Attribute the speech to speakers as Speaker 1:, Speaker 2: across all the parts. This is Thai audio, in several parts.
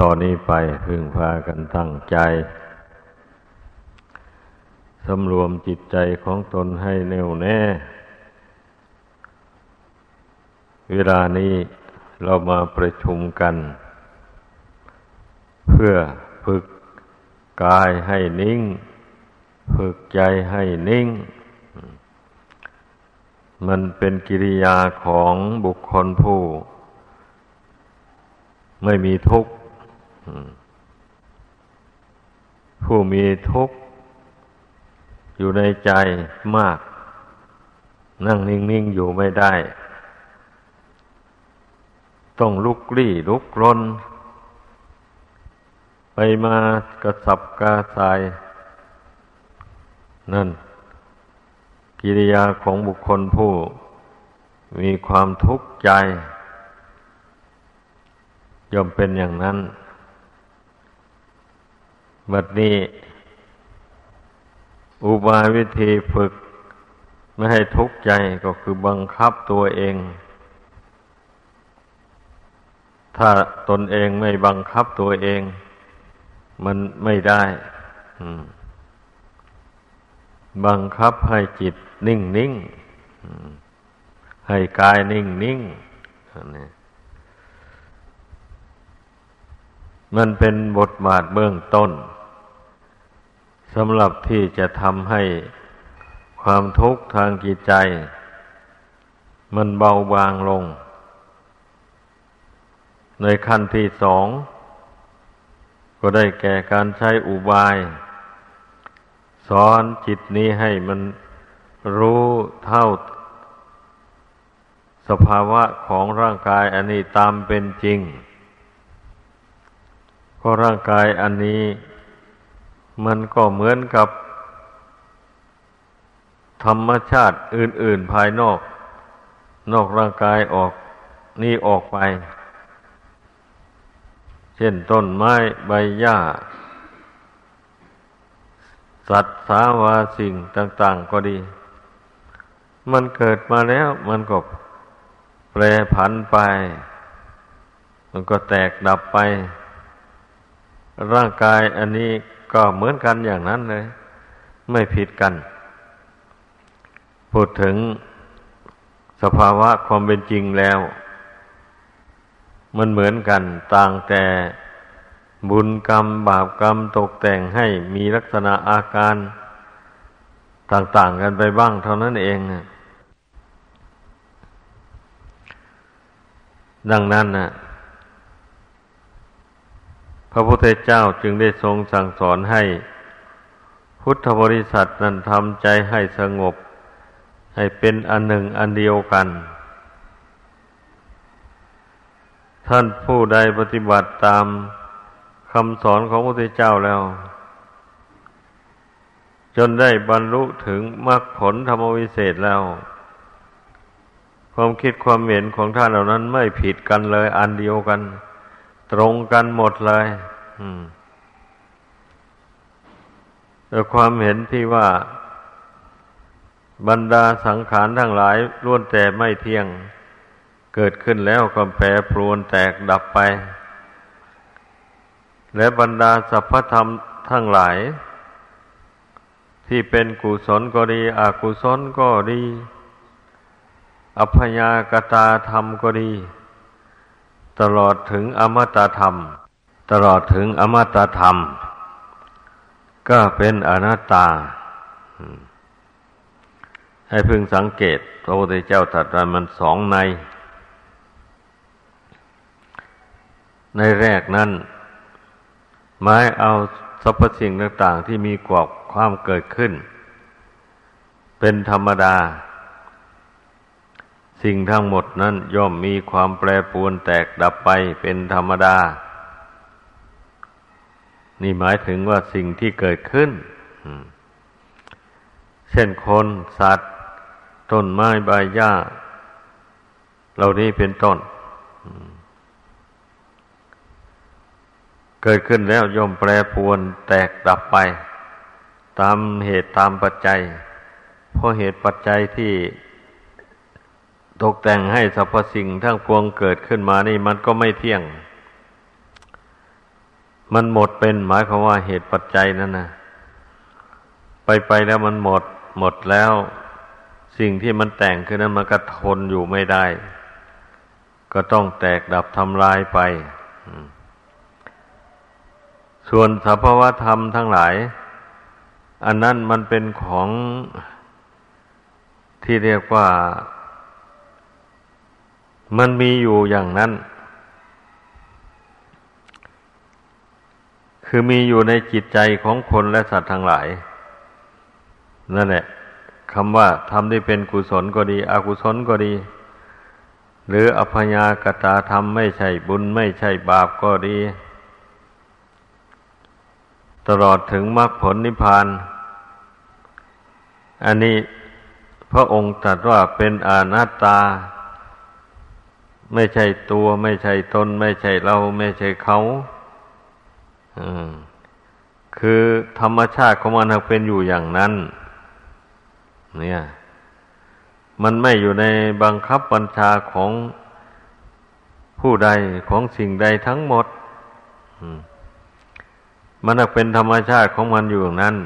Speaker 1: ตอนนี้ไปพึงพากันตั้งใจสำรวมจิตใจของตนให้แน่วแน่ เวลานี้เรามาประชุมกัน เพื่อฝึกกายให้นิ่ง ฝึกใจให้นิ่ง มันเป็นกิริยาของบุคคลผู้ ไม่มีทุกข์ ผู้มีทุกข์อยู่ในใจมาก นั่งนิ่ง ๆ อยู่ไม่ได้ ต้องลุกลี้ลุกรนไปมากระสับกระส่าย นั่น กิริยาของบุคคลผู้ มีความทุกข์ใจย่อมเป็นอย่างนั้น บัดนี้ อุบายวิธีฝึก ไม่ให้ทุกข์ใจก็คือบังคับตัวเอง ถ้าตนเองไม่บังคับตัวเอง มันไม่ได้บังคับให้จิตนิ่งนิ่งให้กายนิ่งนิ่งมันเป็นบทบาทเบื้องต้น สำหรับที่จะทำให้ความทุกข์ทางจิตใจ มันเบาบางลง ในขั้นที่สอง ก็ได้แก่การใช้อุบาย สอนจิตนี้ให้มันรู้เท่า สภาวะของร่างกายอันนี้ตามเป็นจริง เพราะร่างกายอันนี้ มันก็เหมือนกับ ธรรมชาติอื่น ๆภายนอก นอกร่างกายออกนี่ออกไป เช่นต้นไม้ใบหญ้า สัตว์สาวาสิ่งต่าง ๆ ก็ดี มันเกิดมาแล้ว มันก็แปรผันไป มันก็แตกดับไป ร่างกายอันนี้ ก็เหมือนกันอย่างนั้นเลย ไม่ผิดกัน พูดถึงสภาวะความเป็นจริงแล้ว มันเหมือนกันต่างแต่บุญกรรม บาปกรรมตกแต่งให้มีลักษณะอาการต่าง ๆ กันไปบ้างเท่านั้นเอง ดังนั้นนะ พระพุทธเจ้าจึงได้ทรงสั่งสอนให้ พุทธบริษัทนั้นทำใจให้สงบ ให้เป็นอันหนึ่งอันเดียวกัน ท่านผู้ใดปฏิบัติตามคำสอนของพระพุทธเจ้าแล้ว จนได้บรรลุถึงมรรคผลธรรมวิเศษแล้ว ความคิดความเห็นของท่านเหล่านั้นไม่ผิดกันเลยอันเดียวกัน ตรงกันหมดเลยแต่ความเห็นที่ว่า บรรดาสังขารทั้งหลายล้วนแต่ไม่เที่ยง เกิดขึ้นแล้วก็แปรปรวนแตกดับไป และบรรดาสรรพธรรมทั้งหลาย ที่เป็นกุศลก็ดี อกุศลก็ดี อัพยากตาธรรมก็ดี ตลอดถึงอมตะธรรม ตลอดถึงอมตะธรรม ก็เป็นอนัตตา ให้พึงสังเกตพระพุทธเจ้าตรัสว่ามันสองใน ในแรกนั้นหมายเอาสรรพสิ่งต่าง ๆ ที่มีกวบความเกิดขึ้น เป็นธรรมดา สิ่งทั้งหมดนั้นย่อมมีความแปรปรวนแตกดับไปเป็นธรรมดา นี่หมายถึงว่าสิ่งที่เกิดขึ้น เช่นคนสัตว์ ต้นไม้ใบหญ้า เหล่านี้เป็นต้น เกิดขึ้นแล้วย่อมแปรปรวนแตกดับไป ตามเหตุตามปัจจัย เพราะเหตุปัจจัยที่ ตกแต่งให้สรรพสิ่งทั้งปวงเกิดขึ้นมานี่มันก็ไม่เที่ยง มันหมดเป็นหมายความว่าเหตุปัจจัยนั่นนะไปไปแล้วมันหมดหมดแล้ว สิ่งที่มันแต่งขึ้นนั้นมันก็ทนอยู่ไม่ได้ ก็ต้องแตกดับทำลายไป ส่วนสภาวธรรมทั้งหลาย อันนั้นมันเป็นของที่เรียกว่า มันมีอยู่อย่างนั้น คือมีอยู่ในจิตใจของคนและสัตว์ทั้งหลาย นั่นแหละคำว่าทำได้เป็นกุศลก็ดี อกุศลก็ดี หรืออภญากตาธรรมไม่ใช่บุญไม่ใช่บาปก็ดี ตลอดถึงมรรคผลนิพพาน อันนี้พระองค์ตรัสว่าเป็นอนัตตา ไม่ใช่ตัวไม่ใช่ตน ไม่ใช่เรา ไม่ใช่เขาคือธรรมชาติของมันเป็นอยู่อย่างนั้น เนี่ย มันไม่อยู่ในบังคับบัญชาของผู้ใดของสิ่งใดทั้งหมดมันเป็นธรรมชาติของมันอยู่อย่างนั้น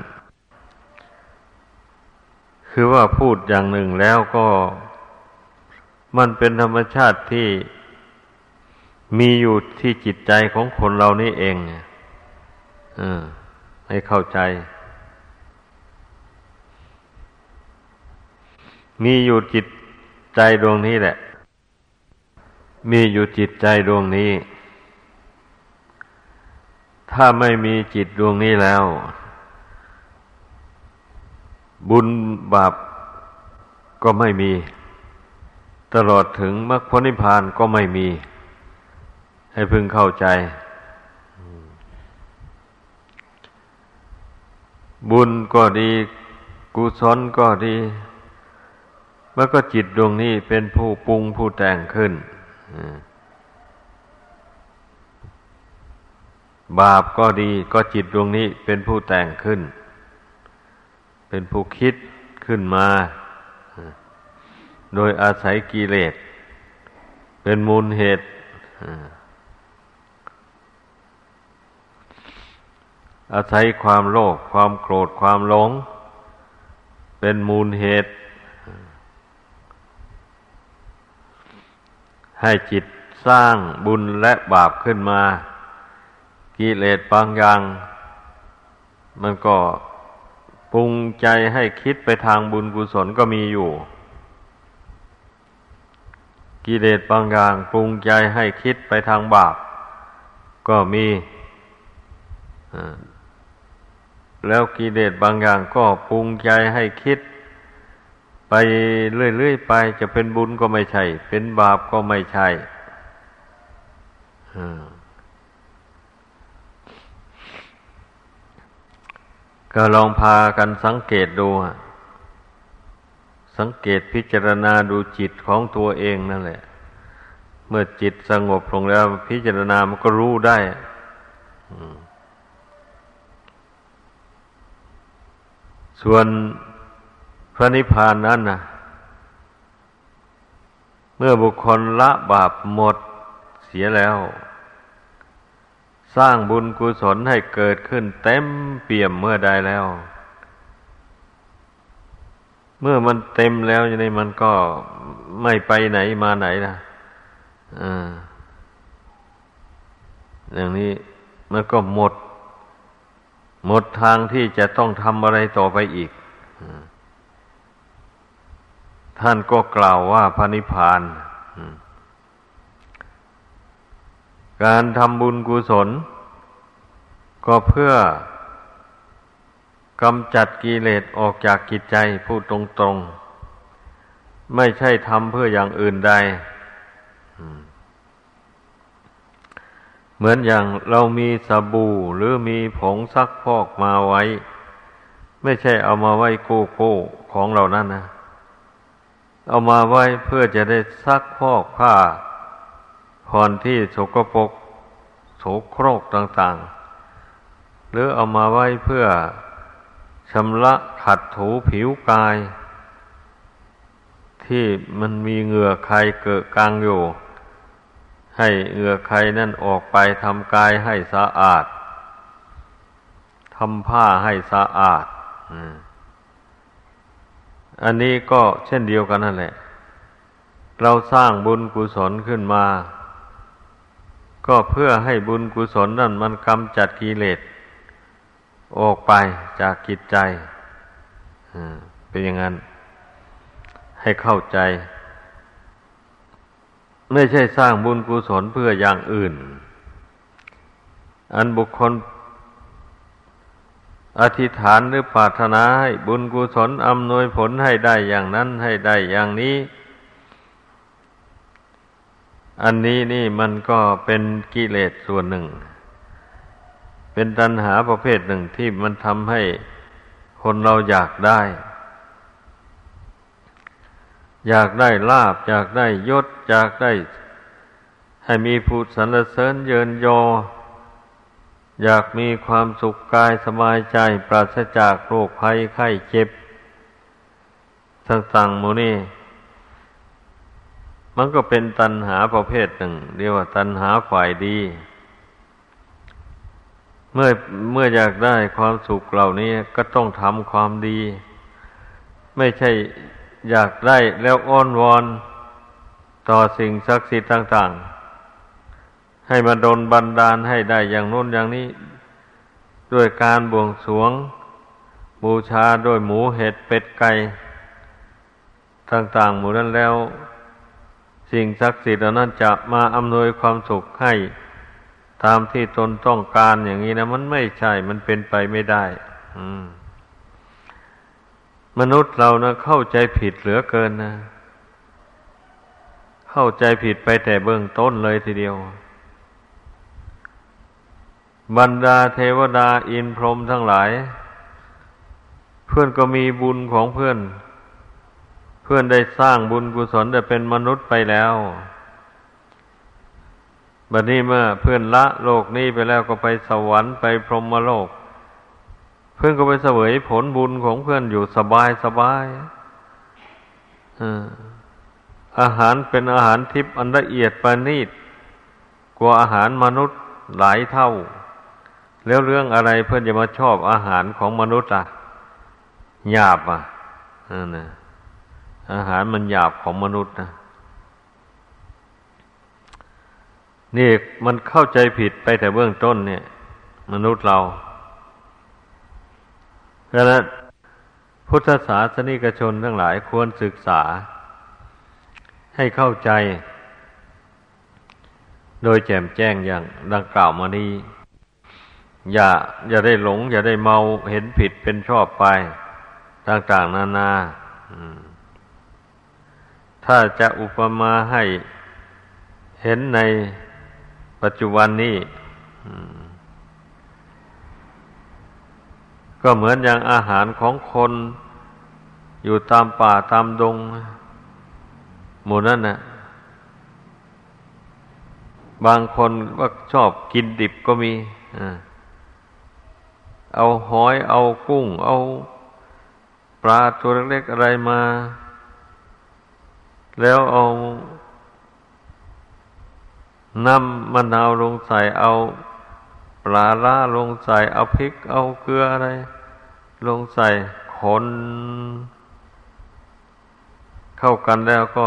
Speaker 1: คือว่าพูดอย่างหนึ่งแล้วก็ มันเป็นธรรมชาติที่มีอยู่ที่จิตใจของคนเรานี่เองอให้เข้าใจ มีอยู่จิตใจดวงนี้แหละ มีอยู่จิตใจดวงนี้ ถ้าไม่มีจิตดวงนี้แล้ว บุญบาปก็ไม่มี ตลอดถึงมรรคผลนิพพานก็ไม่มี ให้พึงเข้าใจ บุญก็ดี กุศลก็ดีมันก็จิตดวงนี้เป็นผู้ปรุงผู้แต่งขึ้นบาปก็ดีก็จิตดวงนี้เป็นผู้แต่งขึ้น เป็นผู้คิดขึ้นมา โดยอาศัยกิเลส เป็นมูลเหตุอาศัยความโลภความโกรธความหลง เป็นมูลเหตุ ให้จิตสร้างบุญและบาปขึ้นมา กิเลสบางอย่าง มันก็ปรุงใจให้คิดไปทางบุญกุศลก็มีอยู่ กิเลสบางอย่างปรุงใจให้คิดไปทางบาป ก็มีแล้วกิเลสบางอย่างก็ปรุงใจให้คิด ไปเรื่อยๆไป จะเป็นบุญก็ไม่ใช่ เป็นบาปก็ไม่ใช่ก็ลองพากันสังเกตดู สังเกตพิจารณาดูจิตของตัวเองนั่นแหละ เมื่อจิตสงบลงแล้วพิจารณามันก็รู้ได้ส่วนพระนิพพานนั้นนะเมื่อบุคคลละบาปหมดเสียแล้ว สร้างบุญกุศลให้เกิดขึ้นเต็มเปี่ยมเมื่อใดแล้ว เมื่อมันเต็มแล้วอย่างนี้มันก็ไม่ไปไหนมาไหนนะอ่าอย่างนี้มันก็หมด หมดทางที่จะต้องทำอะไรต่อไปอีก ท่านก็กล่าวว่าพระนิพพาน การทำบุญกุศล ก็เพื่อ กำจัดกิเลสออกจากกิจใจพูดตรงๆ ไม่ใช่ทำเพื่ออย่างอื่นใด เหมือนอย่างเรามีสบู่หรือมีผงซักพอกมาไว้ ไม่ใช่เอามาไว้โก้โก้ของเรานั่นนะ เอามาไว้เพื่อจะได้ซักพอกผ้าผ่อนที่สกปรกโสโครกต่างๆ หรือเอามาไว้เพื่อ ชำระขัดถูผิวกาย ที่มันมีเหงื่อใครเกิดกลางอยู่ ให้เหงื่อใครนั่นออกไปทำกายให้สะอาดทำผ้าให้สะอาดอันนี้ก็เช่นเดียวกันนั่นแหละ เราสร้างบุญกุศลขึ้นมา ก็เพื่อให้บุญกุศลนั่นมันกำจัดกิเลส ออกไปจากกิจใจเป็นอย่างนั้น ให้เข้าใจ ไม่ใช่สร้างบุญกุศลเพื่ออย่างอื่น อันบุคคล อธิษฐานหรือปรารถนาให้บุญกุศลอำนวยผลให้ได้อย่างนั้นให้ได้อย่างนี้ อันนี้นี่มันก็เป็นกิเลสส่วนหนึ่ง เป็นตัณหาประเภทหนึ่งที่มันทำให้คนเราอยากได้ อยากได้ลาบ อยากได้ยศ อยากได้ ให้มีผู้สรรเสริญเยินยอ อยากมีความสุขกายสบายใจ ปราศจากโรคภัยไข้เจ็บต่างๆมูนี่มันก็เป็นตัณหาประเภทหนึ่ง เรียกว่าตัณหาฝ่ายดี มื่อเมื่ออยากได้ความสุขเหล่านี้ก็ต้องทำความดี ไม่ใช่อยากได้แล้วอ้อนวอน ต่อสิ่งศักดิ์สิทธิ์ต่าง ๆ ให้มาดนบันดาลให้ได้อย่างโน้นอย่างนี้ ด้วยการบวงสวง บูชาด้วยหมูเห็ดเป็ดไก่ต่างๆ หมู่นั้นแล้ว สิ่งศักดิ์สิทธิ์เหล่านั้นจะมาอำนวยความสุขให้ ตามที่ตนต้องการอย่างนี้นะมันไม่ใช่ มันเป็นไปไม่ได้มนุษย์เรานะเข้าใจผิดเหลือเกินนะ เข้าใจผิดไปแต่เบื้องต้นเลยทีเดียว บรรดาเทวดาอินพรหมทั้งหลาย เพื่อนก็มีบุญของเพื่อน เพื่อนได้สร้างบุญกุศลแต่เป็นมนุษย์ไปแล้ว บัดนี้เมื่อเพื่อนละโลกนี้ไปแล้วก็ไปสวรรค์ไปพรหมโลก เพื่อนก็ไปเสวยผลบุญของเพื่อนอยู่สบายสบายอาหารเป็นอาหารทิพย์อันละเอียดประณีตกว่าอาหารมนุษย์หลายเท่า แล้วเรื่องอะไรเพื่อนจะมาชอบอาหารของมนุษย์ล่ะหยาบอะนั่นนะอาหารมันหยาบของมนุษย์นะ นี่มันเข้าใจผิดไปแต่เบื้องต้นเนี่ย มนุษย์เราดังนั้นพุทธศาสนิกชนทั้งหลายควรศึกษา ให้เข้าใจ โดยแจ่มแจ้งอย่างดังกล่าวมานี้อย่า อย่าได้หลง อย่าได้เมาเห็นผิดเป็นชอบไป ต่างๆนานาถ้าจะอุปมาให้เห็นใน ปัจจุบันนี้ก็เหมือนอย่างอาหารของคนอยู่ตามป่าตามดง หมู่นั้นนะบางคนว่าชอบกินดิบก็มีเอาหอย เอากุ้ง เอาปลาตัวเล็กๆอะไรมา แล้วเอา น้ำมะนาวลงใส่เอาปลาล่าลงใส่เอาพริก เอาเกลืออะไร ลงใส่คนเข้ากันแล้วก็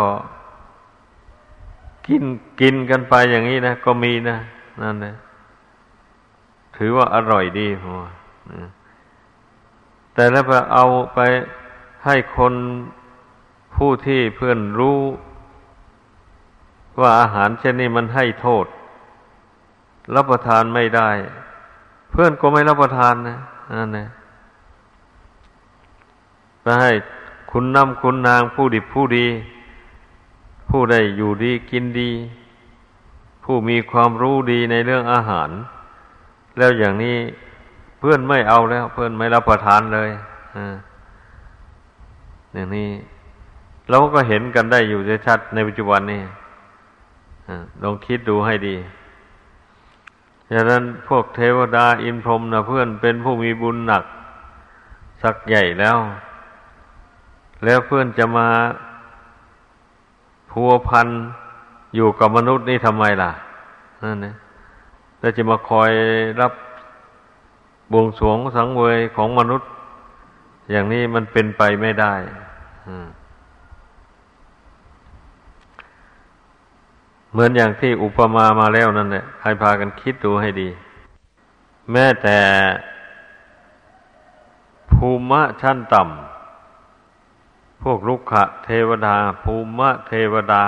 Speaker 1: กินกินกันไปอย่างนี้นะ ก็มีนะนั่นนะถือว่าอร่อยดีหัวแต่แล้วไปเอาไปให้คนผู้ที่เพื่อนรู้ ว่าอาหารเช่นนี้มันให้โทษ รับประทานไม่ได้ เพื่อนก็ไม่รับประทานนะนั่นนะไปให้คุณนำคุณนางผู้ดิบผู้ดี ผู้ได้อยู่ดีกินดี ผู้มีความรู้ดีในเรื่องอาหาร แล้วอย่างนี้เพื่อนไม่เอาแล้ว เพื่อนไม่รับประทานเลยอย่างนี้เราก็เห็นกันได้อยู่ชัดในปัจจุบันนี้ ลองคิดดูให้ดีฉะนั้นพวกเทวดาอินพรหมนะเพื่อนเป็นผู้มีบุญหนัก สักใหญ่แล้ว แล้วเพื่อนจะมาพัวพันอยู่กับมนุษย์นี่ทำไมล่ะนั่นนะแล้วจะมาคอยรับบวงสรวงสังเวยของมนุษย์ อย่างนี้มันเป็นไปไม่ได้ เหมือนอย่างที่อุปมามาแล้วนั่นแหละใครพากันคิดดูให้ดี แม้แต่ภูมิชั้นต่ำพวกลุกขะเทวดา ภูมิเทวดา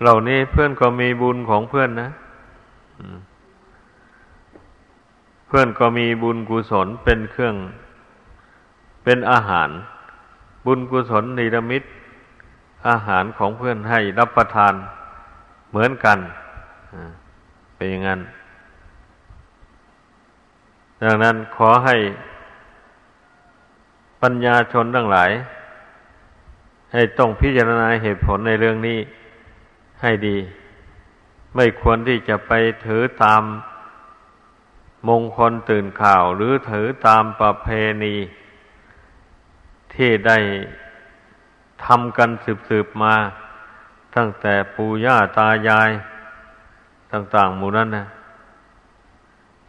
Speaker 1: เหล่านี้เพื่อนก็มีบุญของเพื่อนนะเพื่อนก็มีบุญกุศลเป็นเครื่อง เป็นอาหาร บุญกุศลนิรมิตอาหารของเพื่อนให้รับประทาน เหมือนกันเป็นอย่างนั้น ดังนั้นขอให้ปัญญาชนทั้งหลาย ให้ต้องพิจารณาเหตุผลในเรื่องนี้ให้ดี ไม่ควรที่จะไปถือตามมงคลตื่นข่าว หรือถือตามประเพณี ที่ได้ทำกันสืบๆมา ตั้งแต่ปู่ย่าตายาย ต่างๆหมู่นั้นนะ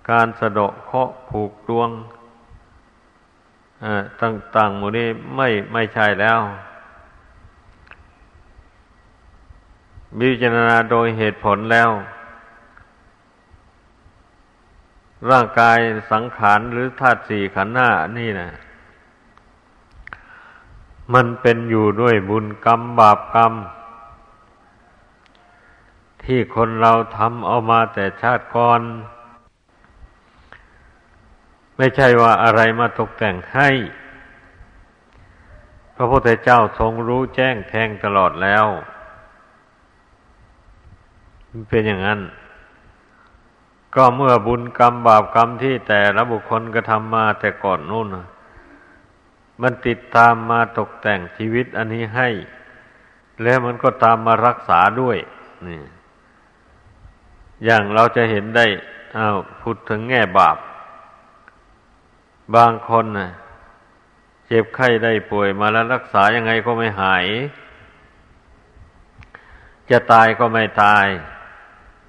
Speaker 1: การสะดาะเคาะผูกดวงต่างๆหมู่นี้ไม่ไม่ใช่แล้ววิจารณาโดยเหตุผลแล้ว ร่างกายสังขารหรือธาตุสี่ขันธ์หน้านี่นะมันเป็นอยู่ด้วยบุญกรรมบาปกรรม ที่คนเราทำเอามาแต่ชาติก่อน ไม่ใช่ว่าอะไรมาตกแต่งให้ พระพุทธเจ้าทรงรู้แจ้งแทงตลอดแล้วมันเป็นอย่างนั้น ก็เมื่อบุญกรรมบาปกรรมที่แต่ละบุคคลกระทำมาแต่ก่อนนู่น มันติดตามมาตกแต่งชีวิตอันนี้ให้ แล้วมันก็ตามมารักษาด้วย นี่ อย่างเราจะเห็นได้อ้าวพูดถึงแง่บาป บางคนนะเจ็บไข้ได้ป่วยมาแล้วรักษายังไงก็ไม่หาย จะตายก็ไม่ตาย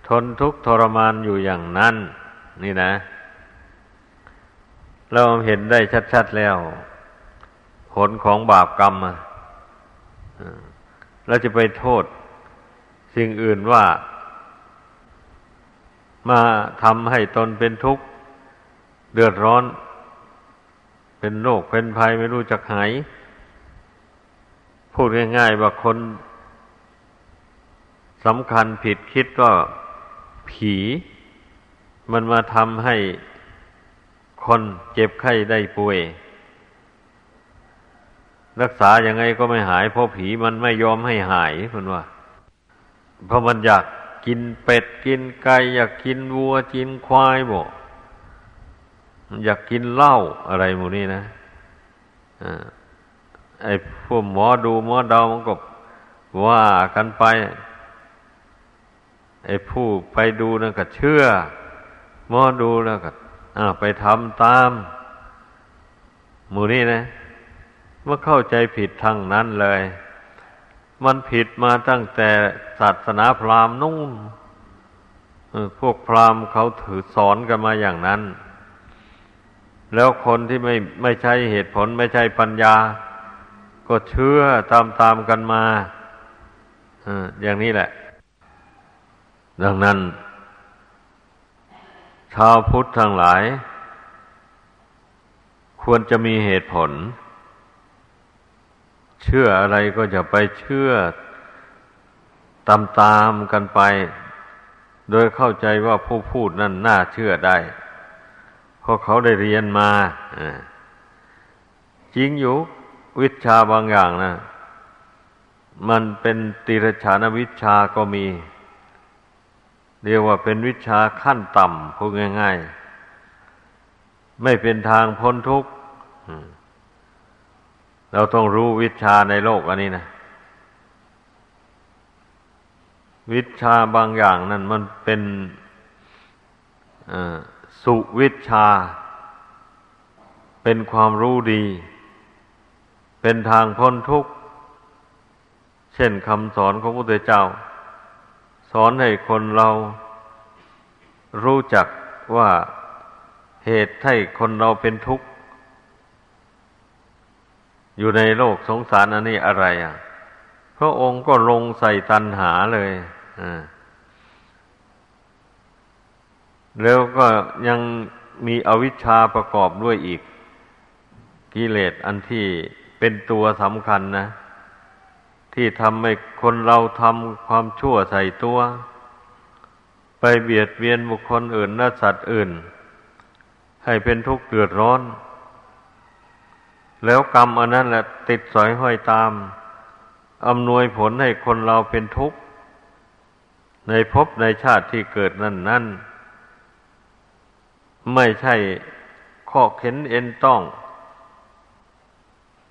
Speaker 1: ทนทุกข์ทรมานอยู่อย่างนั้น นี่นะ เราเห็นได้ชัด ๆแล้ว ผลของบาปกรรมเราจะไปโทษ สิ่งอื่นว่า มาทำให้ตนเป็นทุกข์เดือดร้อน เป็นโรคเป็นภัยไม่รู้จักหาย พูดง่ายๆว่าคนสำคัญผิดคิดว่าผี มันมาทำให้คนเจ็บไข้ได้ป่วย รักษายังไงก็ไม่หาย เพราะผีมันไม่ยอมให้หายคุณว่า เพราะมันอยาก กินเป็ดกินไก่อยากกินวัวกินควายบ่อยากกินเหล้าอะไรหมูนี่นะอไอ้พวกหมอดูหมอเดามันก็ว่ากันไป ไอ้ผู้ไปดูนั่นก็เชื่อ หมอดูแล้วก็ไปทำตามหมูนี่นะเมื่อเข้าใจผิดทางนั้นเลย มันผิดมาตั้งแต่ศาสนาพราหมณ์นู่นพวกพราหมณ์เขาถือสอนกันมาอย่างนั้น แล้วคนที่ไม่ไม่ใช่เหตุผลไม่ใช่ปัญญา ก็เชื่อตามตามกันมาอย่างนี้แหละ ดังนั้น ชาวพุทธทั้งหลาย ควรจะมีเหตุผล เชื่ออะไรก็จะไปเชื่อตามตามกันไป โดยเข้าใจว่าผู้พูดนั่นน่าเชื่อได้ เพราะเขาได้เรียนมาจริงอยู่วิชาบางอย่างนะมันเป็นติรชานวิชาก็มี เรียกว่าเป็นวิชาขั้นต่ำพูดง่าย ๆ ไม่เป็นทางพ้นทุกข์ เราต้องรู้วิชาในโลกอันนี้นะ วิชาบางอย่างนั้นมันเป็นสุวิชา เป็นความรู้ดี เป็นทางพ้นทุกข์ เช่นคำสอนของพระพุทธเจ้า สอนให้คนเรารู้จักว่าเหตุให้คนเราเป็นทุกข์ อยู่ในโลกสงสารอันนี้อะไรอะพระองค์ก็ลงใส่ตันหาเลยอ่าแล้วก็ยังมีอวิชชาประกอบด้วยอีก กิเลสอันที่เป็นตัวสำคัญนะ ที่ทำให้คนเราทำความชั่วใส่ตัว ไปเบียดเบียนบุคคลอื่นและสัตว์อื่น ให้เป็นทุกข์เดือดร้อน แล้วกรรมอันนั้นแหละติดสอยห้อยตามอำนวยผลให้คนเราเป็นทุกข์ ในภพในชาติที่เกิดนั่นนั่นไม่ใช่ข้อเข็นเอ็นต้อง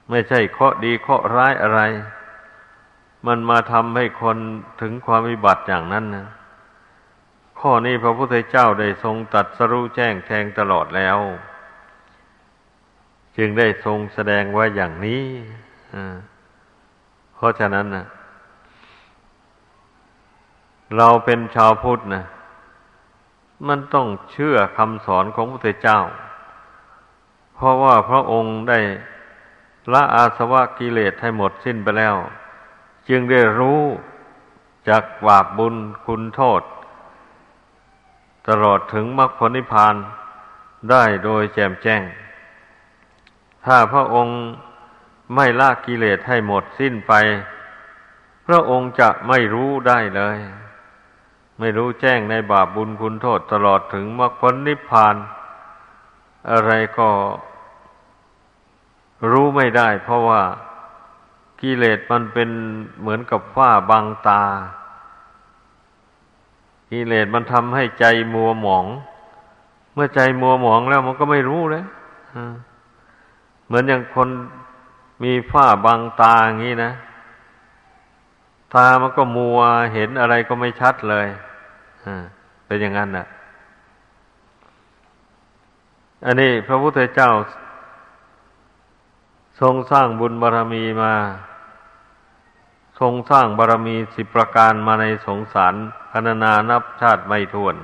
Speaker 1: ไม่ใช่ข้อดีข้อร้ายอะไร มันมาทำให้คนถึงความวิบัติอย่างนั้นนะข้อนี้พระพุทธเจ้าได้ทรงตัดสรู้แจ้งแทงตลอดแล้ว จึงได้ทรงแสดงไว้อย่างนี้เพราะฉะนั้นนะเราเป็นชาวพุทธนะมันต้องเชื่อคำสอนของพระพุทธเจ้า เพราะว่าพระองค์ได้ละอาสวะกิเลสให้หมดสิ้นไปแล้ว จึงได้รู้จากบาปบุญคุณโทษ ตลอดถึงมรรคผลนิพพานได้โดยแจ่มแจ้ง ถ้าพระองค์ไม่ละกิเลสให้หมดสิ้นไป พระองค์จะไม่รู้ได้เลย ไม่รู้แจ้งในบาปบุญคุณโทษตลอดถึงมรรคผลนิพพาน อะไรก็รู้ไม่ได้ เพราะว่ากิเลสมันเป็นเหมือนกับฝ้าบังตา กิเลสมันทำให้ใจมัวหมอง เมื่อใจมัวหมองแล้วมันก็ไม่รู้เลยเห มือนอย่างคนมีฝ้าบังตาอย่างนี้นะ ตามันก็มัวเห็นอะไรก็ไม่ชัดเลยเป็นอย่างนั้นนะอันนี้พระพุทธเจ้า ทรงสร้างบุญบารรมีมา ทรงสร้างบารรมีสิบประการมาในสงสารพนานานับชาติไม่ถ้วน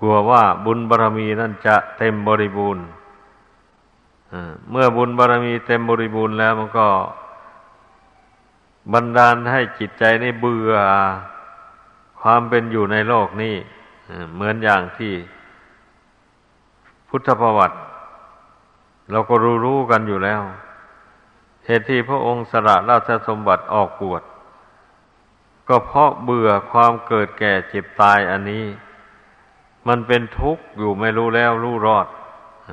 Speaker 1: กลัวว่าบุญบารรมีนั่นจะเต็มบริบูรณ์ เมื่อบุญบารรมีเต็มบริบูรณ์แล้วมันก็ บันดาลให้จิตใจในเบื่อความเป็นอยู่ในโลกนี้เหมือนอย่างที่พุทธประวัติ เราก็รู้รู้กันอยู่แล้ว เหตุที่พระองค์สละราชสมบัติออกบวชก็เพราะเบื่อความเกิดแก่เจ็บตายอันนี้ มันเป็นทุกข์อยู่ไม่รู้แล้วรู้รอดอ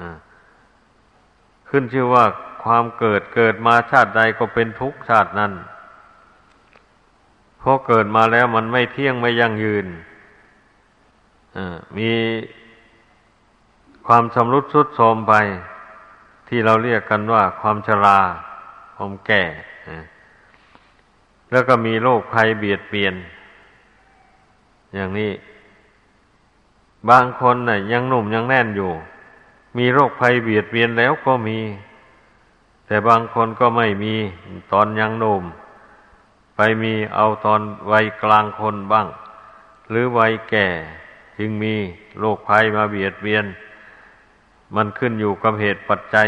Speaker 1: ขึ้นชื่อว่าความเกิดเกิดมาชาติใดก็เป็นทุกชาตินั้นเพอเกิดมาแล้วมันไม่เที่ยงไม่ยั่งยืนมีความชำรุดทรุดโทรมไป ที่เราเรียกกันว่าความชรา ความแก่ แล้วก็มีโรคภัยเบียดเบียน อย่างนี้ บางคนน่ะยังหนุ่มยังแน่นอยู่ มีโรคภัยเบียดเบียนแล้วก็มี แต่บางคนก็ไม่มีตอนยังหนุ่ม ไปมีเอาตอนวัยกลางคนบ้าง หรือวัยแก่จึงมีโรคภัยมาเบียดเบียน มันขึ้นอยู่กับเหตุปัจจัย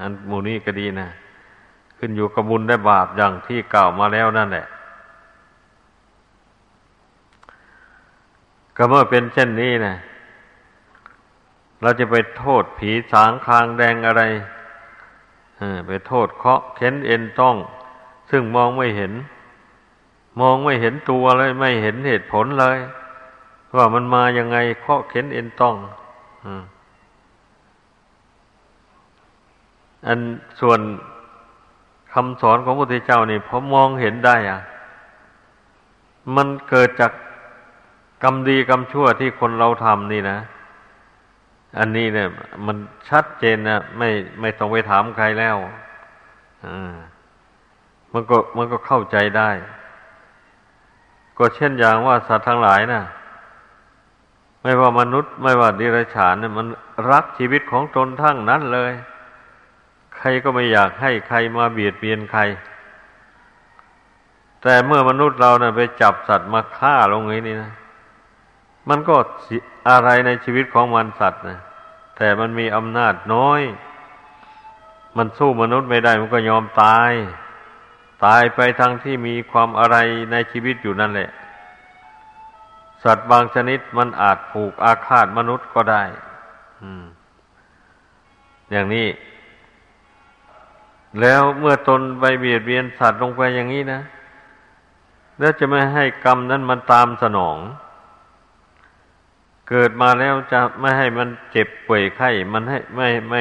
Speaker 1: อันมูนี้ก็ดีนะ ขึ้นอยู่กับบุญได้บาปอย่างที่กล่าวมาแล้วนั่นแหละก็เมื่อเป็นเช่นนี้นะ เราจะไปโทษผีสางคางแดงอะไรไปโทษเคาะเข็นเอ็นต้อง ซึ่งมองไม่เห็น มองไม่เห็นตัวเลยไม่เห็นเหตุผลเลย ว่ามันมายังไงเคาะเข็นเอ็นต้องอันส่วนคำสอนของพระพุทธเจ้านี่พอมองเห็นได้อะมันเกิดจากกรรมดีกรรมชั่วที่คนเราทำนี่นะ อันนี้เนี่ย มันชัดเจนนะไม่ไม่ต้องไปถามใครแล้วมันก็มันก็เข้าใจได้ ก็เช่นอย่างว่าสัตว์ทั้งหลายนะ่ะ ไม่ว่ามนุษย์ ไม่ว่าดิรัจฉานเนี่ยมันรักชีวิตของตนทั้งนั้นเลย ใครก็ไม่อยากให้ใครมาเบียดเบียนใคร แต่เมื่อมนุษย์เราเนะ่ยไปจับสัตว์มาฆ่าลงนี้นี่นะ มันก็อะไรในชีวิตของมันสัตว์นะแต่มันมีอำนาจน้อย มันสู้มนุษย์ไม่ได้มันก็ยอมตาย ตายไปทั้งที่มีความอะไรในชีวิตอยู่นั่นแหละ สัตว์บางชนิดมันอาจผูกอาฆาตมนุษย์ก็ได้อืมอย่างนี้ แล้วเมื่อตนไปเบียดเบียนสัตว์ลงไปอย่างนี้นะ แล้วจะไม่ให้กรรมนั้นมันตามสนอง เกิดมาแล้วจะไม่ให้มันเจ็บป่วยไข้ มันให้ไม่ไม่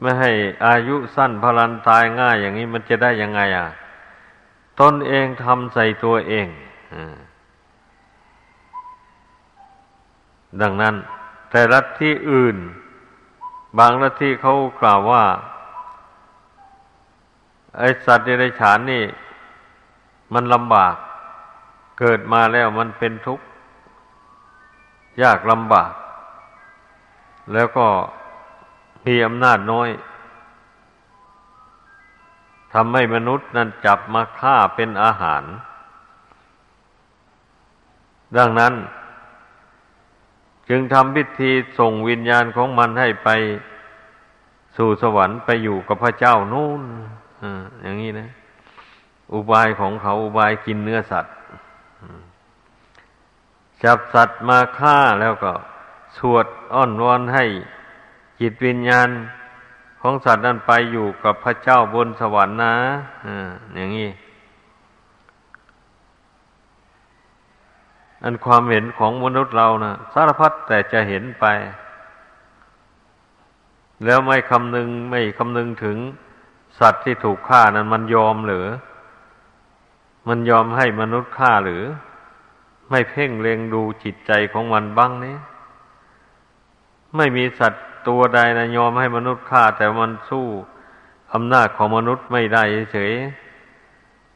Speaker 1: ไม่ให้อายุสั้นพลันตายง่ายอย่างนี้มันจะได้ยังไงอะตนเองทำใส่ตัวเองดังนั้น แต่รัฐที่อื่น บางรัฐที่เขากล่าวว่า ไอสัตว์เดรัจฉานนี่ มันลำบาก เกิดมาแล้วมันเป็นทุกข์ ยากลำบาก แล้วก็มีอำนาจน้อยทำให้มนุษย์นั้นจับมาฆ่าเป็นอาหาร ดังนั้น จึงทำพิธีส่งวิญญาณของมันให้ไปสู่สวรรค์ไปอยู่กับพระเจ้านู่นออย่างนี้นะ อุบายของเขาอุบายกินเนื้อสัตว์ จับสัตว์มาฆ่าแล้วก็ สวดอ้อนวอนให้จิตวิญญาณของสัตว์นั้นไปอยู่กับพระเจ้าบนสวรรค์นะอ่าอย่างนี้ อันความเห็นของมนุษย์เรานะสารพัดแต่จะเห็นไป แล้วไม่คำนึงไม่คำนึงถึงสัตว์ที่ถูกฆ่านั้นมันยอมหรือ มันยอมให้มนุษย์ฆ่าหรือ ไม่เพ่งเล็งดูจิตใจของมันบ้างนี้ ไม่มีสัตว์ตัวใดนะยอมให้มนุษย์ฆ่า แต่มันสู้อำนาจของมนุษย์ไม่ได้เฉย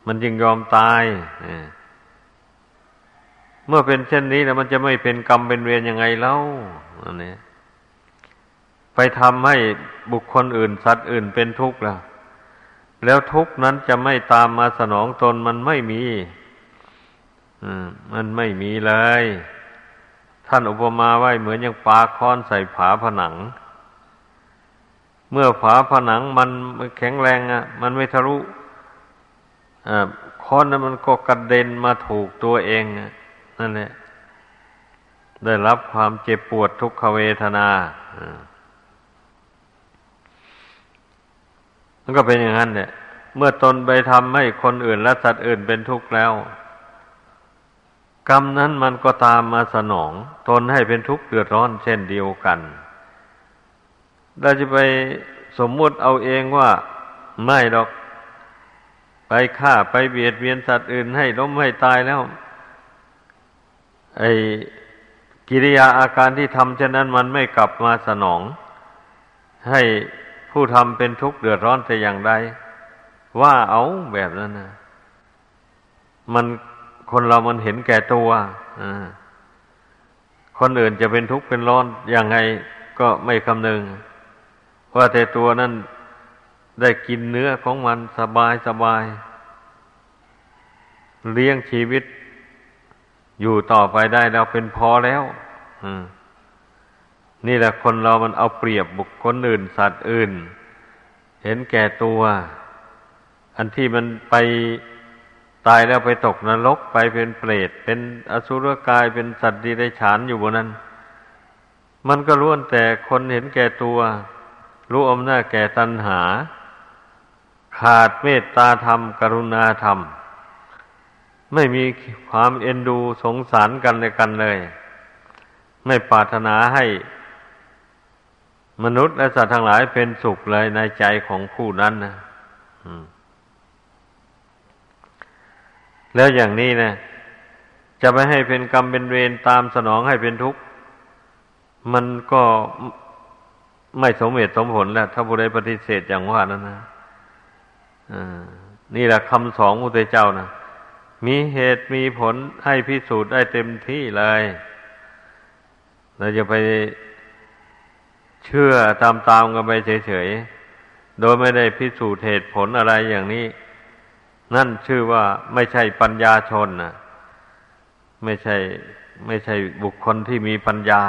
Speaker 1: มันจึงยอมตายเมื่อเป็นเช่นนี้แล้วมันจะไม่เป็นกรรมเป็นเวรยังไงเล่าอันนี้ไปทำให้บุคคลอื่น สัตว์อื่นเป็นทุกข์แล้วแล้วทุกข์นั้นจะไม่ตามมาสนองตนมันไม่มี มันไม่มีเลย ท่านอุปมาไว้เหมือนอย่างปลาค้อนใส่ผาผนัง เมื่อผาผนังมันแข็งแรงอะ มันไม่ทะลุค้อนนั้นมันก็กระเด็นมาถูกตัวเองนั่นแหละได้รับความเจ็บปวดทุกขเวทนามันก็เป็นอย่างนั้นเนี่ย เมื่อตนไปทำให้คนอื่นและสัตว์อื่นเป็นทุกข์แล้ว กรรมนั้นมันก็ตามมาสนอง ตนให้เป็นทุกข์เดือดร้อนเช่นเดียวกันเราจะไปสมมุติเอาเองว่าไม่หรอก ไปฆ่าไปเบียดเบียนสัตว์อื่นให้ล้มให้ตายแล้ว ไอ้กิริยาอาการที่ทำเช่นนั้นมันไม่กลับมาสนอง ให้ผู้ทำเป็นทุกข์เดือดร้อนแต่อย่างใดว่าเอาแบบนั้นนะมัน คนเรามันเห็นแก่ตัวคนอื่นจะเป็นทุกข์เป็นร้อนอย่างไงก็ไม่คำนึง ว่าแต่ตัวนั้นได้กินเนื้อของมันสบายสบาย เลี้ยงชีวิต อยู่ต่อไปได้แล้วเป็นพอแล้วนี่แหละคนเรามันเอาเปรียบบุคคลอื่น สัตว์อื่น เห็นแก่ตัว อันที่มันไป ตายแล้วไปตกนรกไปเป็นเปรต เป็นอสุรกายเป็นสัตว์ดีได้ฉานอยู่บนนั้น มันก็ล้วนแต่คนเห็นแก่ตัว รู้อำนาจแก่ตัณหา ขาดเมตตาธรรม กรุณาธรรม ไม่มีความเอ็นดูสงสารกันในกันเลย ไม่ปรารถนาให้ มนุษย์และสัตว์ทั้งหลายเป็นสุขเลยในใจของผู้นั้นนะอืม แล้วอย่างนี้นะจะไปให้เป็นกรรมเป็นเวรตามสนองให้เป็นทุกข์ มันก็ไม่สมเหตุสมผลแล้ว ถ้าบุได้ปฏิเสธอย่างว่านั้นนะนี่แหละคำสองอุตเจ้านะมีเหตุมีผลให้พิสูจน์ได้เต็มที่เลยเราจะไปเชื่อตามๆกันไปเฉยๆ โดยไม่ได้พิสูจน์เหตุผลอะไรอย่างนี้ นั่นชื่อว่าไม่ใช่ปัญญาชนนะไม่ใช่ ไม่ใช่บุคคลที่มีปัญญา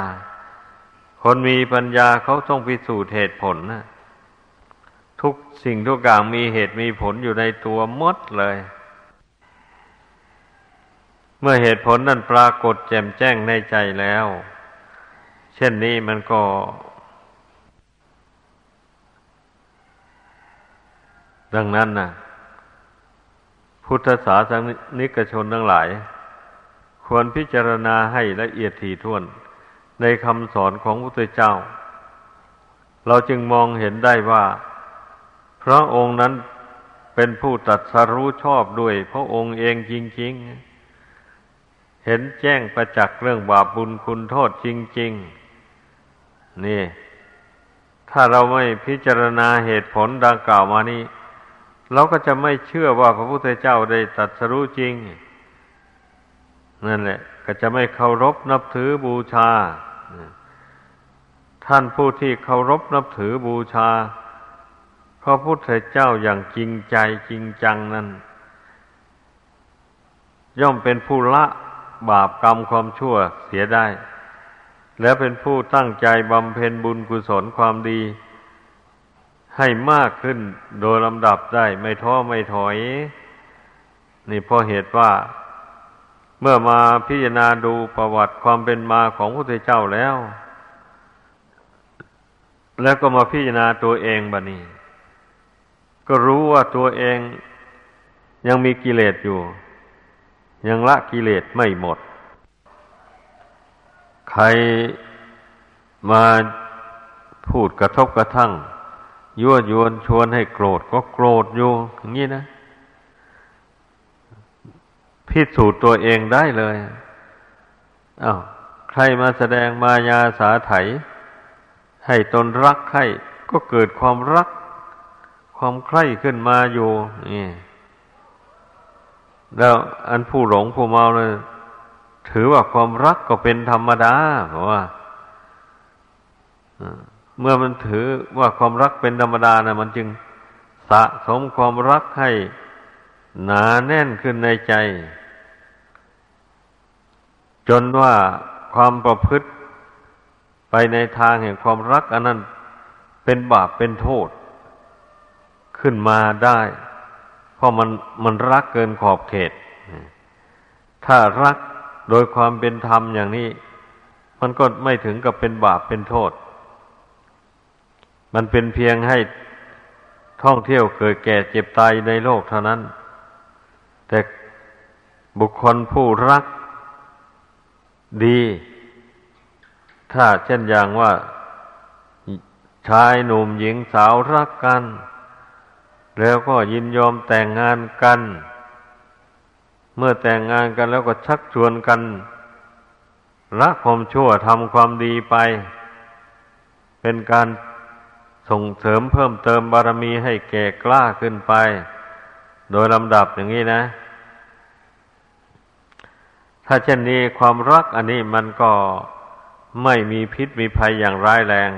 Speaker 1: คนมีปัญญาเขาต้องพิสูจน์เหตุผลนะทุกสิ่งทุกอย่างมีเหตุมีผลอยู่ในตัวมดเลย เมื่อเหตุผลนั้นปรากฏแจ่มแจ้งในใจแล้ว เช่นนี้มันก็ดังนั้นนะ พุทธศาสนิกชนทั้งหลาย ควรพิจารณาให้ละเอียดถี่ถ้วนในคำสอนของพระพุทธเจ้า เราจึงมองเห็นได้ว่า พระองค์นั้นเป็นผู้ตัดสรู้ชอบด้วย พระองค์เองจริงๆ เห็นแจ้งประจักษ์เรื่องบาปบุญคุณโทษจริงๆ นี่ ถ้าเราไม่พิจารณาเหตุผลดังกล่าวมานี้ เราก็จะไม่เชื่อว่าพระพุทธเจ้าได้ตัดสรู้จริง นั่นแหละ ก็จะไม่เคารพนับถือบูชา ท่านผู้ที่เคารพนับถือบูชา พระพุทธเจ้าอย่างจริงใจจริงจังนั้น ย่อมเป็นผู้ละบาปกรรมความชั่วเสียได้ และเป็นผู้ตั้งใจบำเพ็ญบุญกุศลความดี ให้มากขึ้นโดยลำดับได้ไม่ท้อไม่ถอย นี่เพราะเหตุว่า เมื่อมาพิจารณาดูประวัติความเป็นมาของพระพุทธเจ้าแล้ว แล้วก็มาพิจารณาตัวเองบะนี้ ก็รู้ว่าตัวเองยังมีกิเลสอยู่ ยังละกิเลสไม่หมด ใครมาพูดกระทบกระทั่ง ยั่วยวนชวนให้โกรธก็โกรธอยู่อย่างนี้นะ พิสูจน์ตัวเองได้เลยอา้าวใครมาแสดงมายาสาไถ ให้ตนรักใครก็เกิดความรัก ความใคร่ขึ้นมาอยู่นี่แล้วอันผู้หลงผู้เมาเลยถือว่าความรักก็เป็นธรรมดาเพราะว่า เมื่อมันถือว่าความรักเป็นธรรมดานะมันจึงสะสมความรักให้หนาแน่นขึ้นในใจ จนว่าความประพฤติไปในทางแห่งความรัก อันนั้นเป็นบาปเป็นโทษ ขึ้นมาได้ เพราะมันมันรักเกินขอบเขต ถ้ารักโดยความเป็นธรรมอย่างนี้ มันก็ไม่ถึงกับเป็นบาปเป็นโทษ มันเป็นเพียงให้ท่องเที่ยวเกิดแก่เจ็บตายในโลกเท่านั้น แต่บุคคลผู้รักดี ถ้าเช่นอย่างว่าชายหนุ่มหญิงสาวรักกัน แล้วก็ยินยอมแต่งงานกัน เมื่อแต่งงานกันแล้วก็ชักชวนกันละความชั่วทำความดีไป เป็นการ ส่งเสริมเพิ่มเติมบารมีให้แก่กล้าขึ้นไป โดยลำดับอย่างนี้นะ ถ้าเช่นนี้ความรักอันนี้มันก็ไม่มีพิษมีภัยอย่างร้ายแรง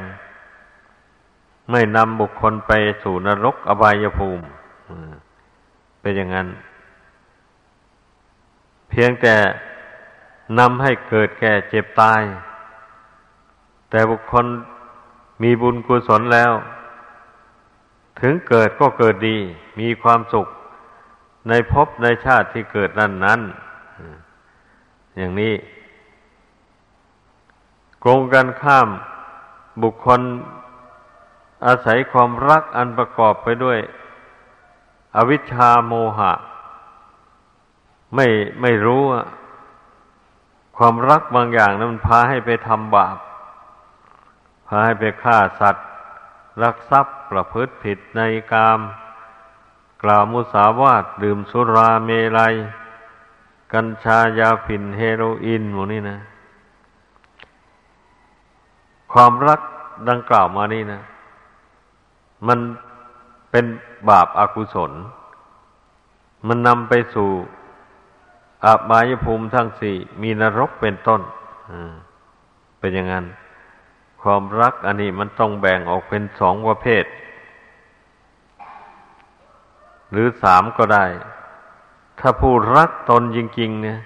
Speaker 1: ไม่นำบุคคลไปสู่นรกอบายภูมิเป็นอย่างนั้น เพียงแต่นำให้เกิดแก่เจ็บตาย แต่บุคคล มีบุญกุศลแล้ว ถึงเกิดก็เกิดดี มีความสุขในภพในชาติที่เกิดนั้นนั้นอย่างนี้โกงกันข้ามบุคคลอาศัยความรักอันประกอบไปด้วย อวิชชาโมหะ ไม่ไม่รู้ ความรักบางอย่างนั้นมันพาให้ไปทำบาป พาให้ไปฆ่าสัตว์ รักทรัพย์ประพฤติผิดในกาม กล่าวมุสาวาทดื่มสุราเมลัย กัญชายาฝิ่นเฮโรอีนหมดนี่นะ ความรักดังกล่าวมานี่นะ มันเป็นบาปอากุศล มันนำไปสู่อาบายภูมิทั้งสี่ มีนรกเป็นต้นเป็นอย่างนั้น ความรักอันนี้มันต้องแบ่งออกเป็นสองประเภท หรือสามก็ได้ ถ้าผู้รักตนจริง ๆ เนี่ย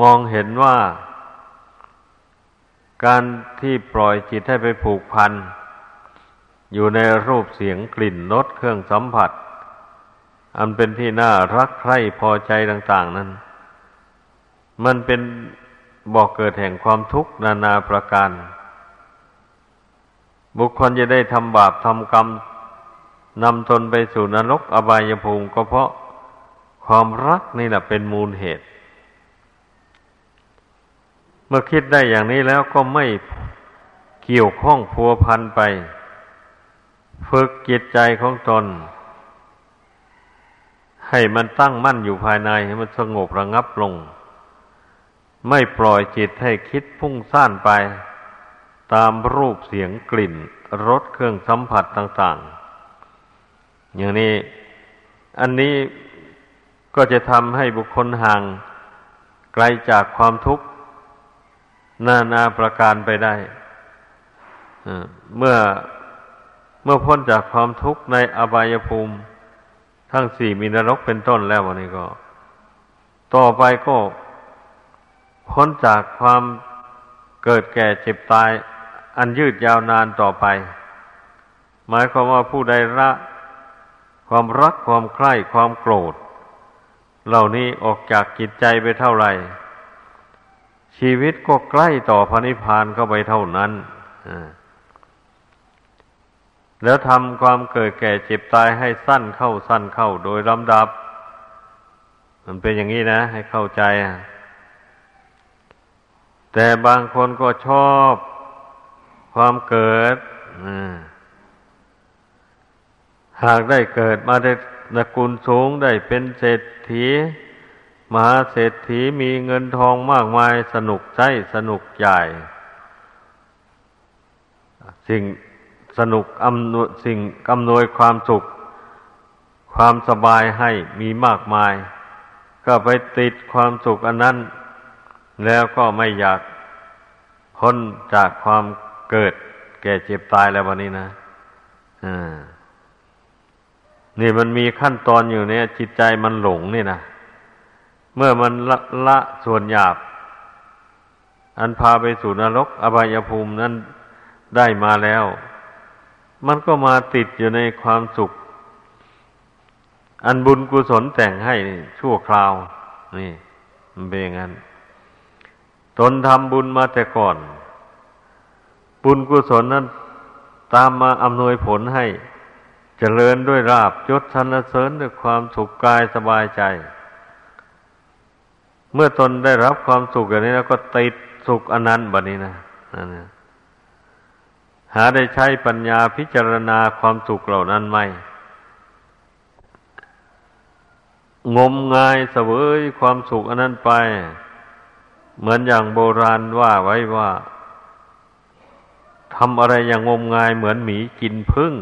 Speaker 1: มองเห็นว่า การที่ปล่อยจิตให้ไปผูกพัน อยู่ในรูปเสียงกลิ่นรสเครื่องสัมผัส อันเป็นที่น่ารักใคร่พอใจต่าง ๆ นั้น มันเป็นบอกเกิดแห่งความทุกข์นานาประการ บุคคลจะได้ทำบาปทำกรรมนำตนไปสู่นรกอบายภูมิก็เพราะความรักนี่แหละเป็นมูลเหตุ เมื่อคิดได้อย่างนี้แล้วก็ไม่เกี่ยวข้องพัวพันไป ฝึกจิตใจของตน ให้มันตั้งมั่นอยู่ภายในให้มันสงบระงับลง ไม่ปล่อยจิตให้คิดพุ่งซ่านไป ตามรูปเสียงกลิ่นรสเครื่องสัมผัสต่าง ๆ อย่างนี้ อันนี้ก็จะทำให้บุคคลห่าง ไกลจากความทุกข์นานาประการไปได้เมื่อเมื่อพ้นจากความทุกข์ในอบายภูมิ ทั้งสี่มีนรกเป็นต้นแล้ววันนี้ก็ ต่อไปก็พ้นจากความเกิดแก่เจ็บตาย อันยืดยาวนานต่อไป หมายความว่าผู้ใดละความรักความใคร่ความโกรธ เหล่านี้ออกจากกิจใจไปเท่าไหร่ ชีวิตก็ใกล้ต่อพระนิพพานเข้าไปเท่านั้นแล้วทำความเกิดแก่เจ็บตายให้สั้นเข้าสั้นเข้าโดยลำดับ มันเป็นอย่างนี้นะ ให้เข้าใจ แต่บางคนก็ชอบ ความเกิดหากได้เกิดมาได้นกุลสูงได้เป็นเศรษฐี มหาเศรษฐีมีเงินทองมากมายสนุกใจสนุกใหญ่ สิ่งสนุกอำนวยสิ่งอำนวยความสุข ความสบายให้มีมากมาย ก็ไปติดความสุขอันนั้น แล้วก็ไม่อยากพ้นจากความ เกิด แก่เจ็บตายแล้ววันนี้นะอ่านี่มันมีขั้นตอนอยู่เนี่ย จิตใจมันหลงนี่นะเมื่อมันละละส่วนหยาบ อันพาไปสู่นรก อบายภูมินั้นได้มาแล้ว มันก็มาติดอยู่ในความสุข อันบุญกุศลแต่งให้ชั่วคราว นี่ มันเป็นอย่างนั้น ตนทำบุญมาแต่ก่อน บุญกุศลนั้นตามมาอำนวยผลให้เจริญด้วยราบยศชันเสริญด้วยความสุขกายสบายใจ เมื่อตนได้รับความสุขอย่างนี้แล้วก็ติดสุขอนันต์บันี้นะนั่นนะหาได้ใช้ปัญญาพิจารณาความสุขเหล่านั้นไหม งมงายเสวยความสุขอันนั้นไป เหมือนอย่างโบราณว่าไว้ว่า ทำอะไรอย่างงมงายเหมือนหมีกินพึ่ง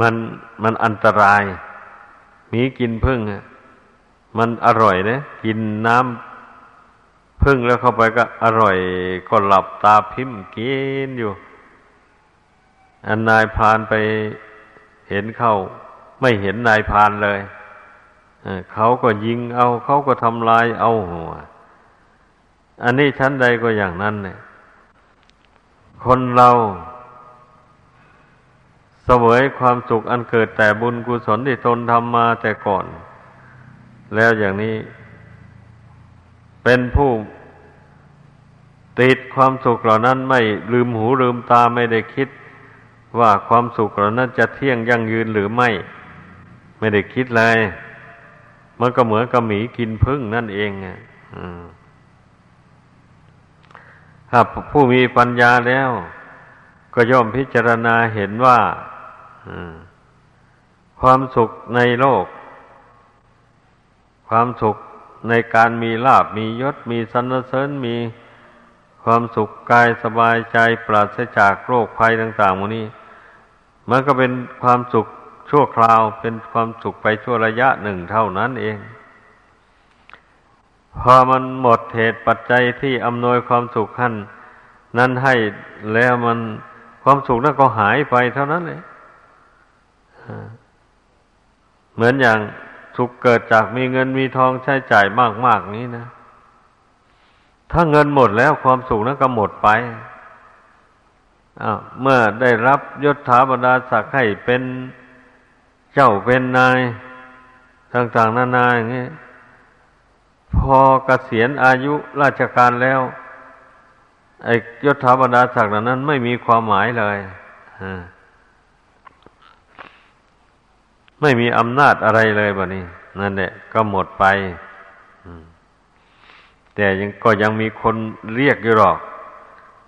Speaker 1: มันมันอันตรายหมีกินพึ่งมันอร่อยนะกินน้ำพึ่งแล้วเข้าไปก็อร่อยก็หลับตาพิมพ์กินอยู่ อันนายพานไปเห็นเข้า ไม่เห็นนายพานเลยเขาก็ยิงเอา เขาก็ทำลายเอาหัว อันนี้ชั้นใดก็อย่างนั้นเนี่ย คนเราเสวยความสุขอันเกิดแต่บุญกุศลที่ตนทำมาแต่ก่อน แล้วอย่างนี้ เป็นผู้ติดความสุขเหล่านั้นไม่ลืมหูลืมตาไม่ได้คิด ว่าความสุขเหล่านั้นจะเที่ยงยั่งยืนหรือไม่ ไม่ได้คิดเลย มันก็เหมือนกับหมีกินพึ่งนั่นเองอะ ถ้าผู้มีปัญญาแล้ว ก็ย่อมพิจารณาเห็นว่าความสุขในโลก ความสุขในการมีลาบมียศมีสรรเสริญมีความสุขกายสบายใจปราศจากโรคภัยต่างๆวันนี้ มันก็เป็นความสุขชั่วคราวเป็นความสุขไปชั่วระยะหนึ่งเท่านั้นเอง พอมันหมดเหตุปัจจัยที่อำนวยความสุขขั้นนั้นให้แล้วมันความสุขนั้นก็หายไปเท่านั้นเลยเหมือนอย่างสุขเกิดจากมีเงินมีทองใช้จ่ายมากๆนี้นะ ถ้าเงินหมดแล้วความสุขนั้นก็หมดไปเมื่อได้รับยศถาบรรดาศักดิ์ให้เป็นเจ้าเป็นนาย ต่างๆนานาอย่างนี้ พอเกษียณอายุราชการแล้วไอ้ยศถาบรรดาศักดิ์นั้น ไม่มีความหมายเลยไม่มีอำนาจอะไรเลยแบบนี้ นั่นแหละก็หมดไปแต่ยังก็ยังมีคนเรียกอยู่หรอก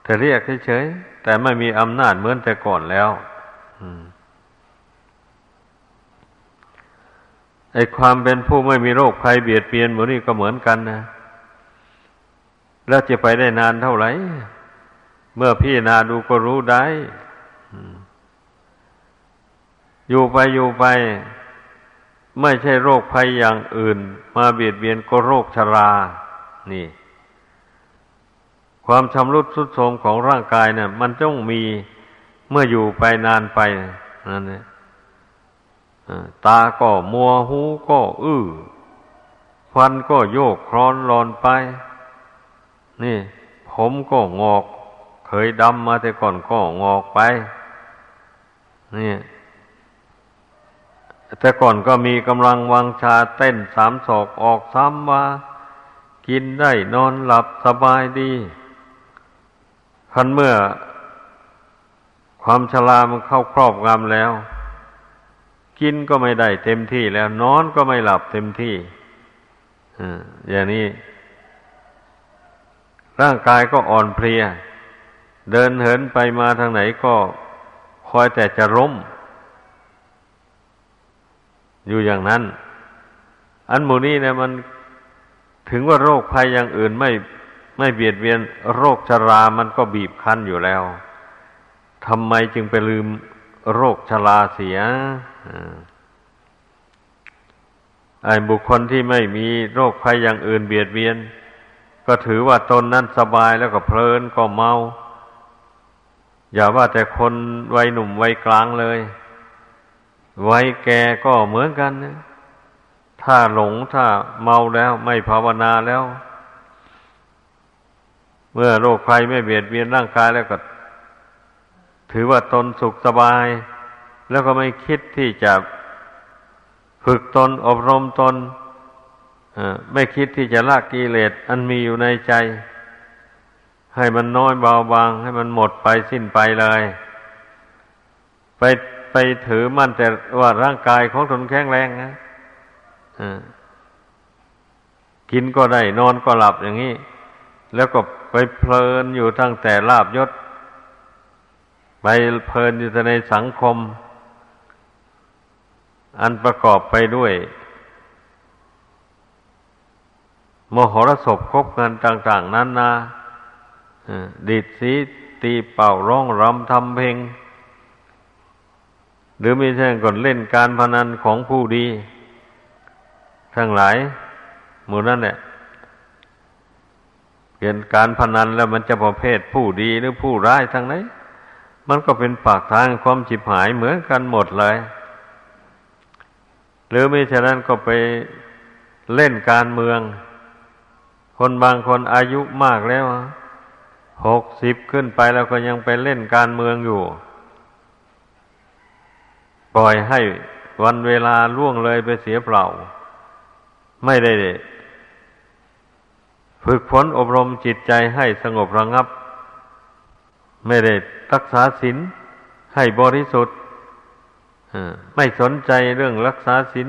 Speaker 1: แต่เรียกเฉยๆแต่ไม่มีอำนาจเหมือนแต่ก่อนแล้ว ไอ้ความเป็นผู้ไม่มีโรคภัยเบียดเบียนหมดนี่ก็เหมือนกันนะแล้วจะไปได้นานเท่าไหร่ เมื่อพี่นาดูก็รู้ได้ อยู่ไปอยู่ไป ไม่ใช่โรคภัยอย่างอื่น มาเบียดเบียนก็โรคชรา นี่ ความชำรุดทรุดโทรมของร่างกายเนะ่ยมันต้องมีเมื่ออยู่ไปนานไปนั่นเอง ตาก็มัวหูก็อื้อฟันก็โยกคลอนลอนไป นี่ ผมก็งอก เคยดำมาแต่ก่อนก็งอกไป นี่ แต่ก่อนก็มีกำลังวังชาเต้นสามศอกออกซ้ำว่ากินได้นอนหลับสบายดีคันเมื่อความชรามันเข้าครอบงำแล้ว กินก็ไม่ได้เต็มที่แล้วนอนก็ไม่หลับเต็มที่อย่างนี้ ร่างกายก็อ่อนเพลีย เดินเหินไปมาทางไหนก็คอยแต่จะล้มอยู่อย่างนั้น อันหมูนี้เนี่ยมันถึงว่าโรคภัยอย่างอื่นไม่ไม่เบียดเบียนโรคชรา มันก็บีบคั้นอยู่แล้วทำไมจึงไปลืมโรคชราเสีย ไอ้บุคคลที่ไม่มีโรคภัยอย่างอื่นเบียดเบียน ก็ถือว่าตนนั้นสบายแล้วก็เพลินก็เมา อย่าว่าแต่คนวัยหนุ่มวัยกลางเลยวัยแก่ก็เหมือนกันนะถ้าหลงถ้าเมาแล้วไม่ภาวนาแล้ว เมื่อโรคภัยไม่เบียดเบียนร่างกายแล้วก็ ถือว่าตนสุขสบาย แล้วก็ไม่คิดที่จะฝึกตนอบรมตนไม่คิดที่จะละกิเลสอันมีอยู่ในใจ ให้มันน้อยเบาบาง ให้มันหมดไปสิ้นไปเลย ไปไปถือมั่นแต่ว่าร่างกายของตนแข็งแรงนะกินก็ได้นอนก็หลับอย่างนี้ แล้วก็ไปเพลินอยู่ตั้งแต่ลาบยศ ไปเพลินอยู่ในสังคม อันประกอบไปด้วย มหรสพคบกันต่าง ๆนั้นนาดิดสีตีเป่าร้องรำทำเพลง หรือไม่ใช่ก่อนเล่นการพนันของผู้ดี ทั้งหลายหมู่นั่นแหละเปลี่ยนการพนันแล้วมันจะประเภทผู้ดีหรือผู้ร้ายทั้งไหนมันก็เป็นปากทางความจิบหายเหมือนกันหมดเลย หรือไม่ฉะนั้นก็ไปเล่นการเมือง คนบางคนอายุมากแล้วหกสิบขึ้นไปแล้วก็ยังไปเล่นการเมืองอยู่ ปล่อยให้วันเวลาล่วงเลยไปเสียเปล่า ไม่ได้ฝึกฝนอบรมจิตใจให้สงบระงับ ไม่ได้รักษาศีลให้บริสุทธิ์ ไม่สนใจเรื่องรักษาศีล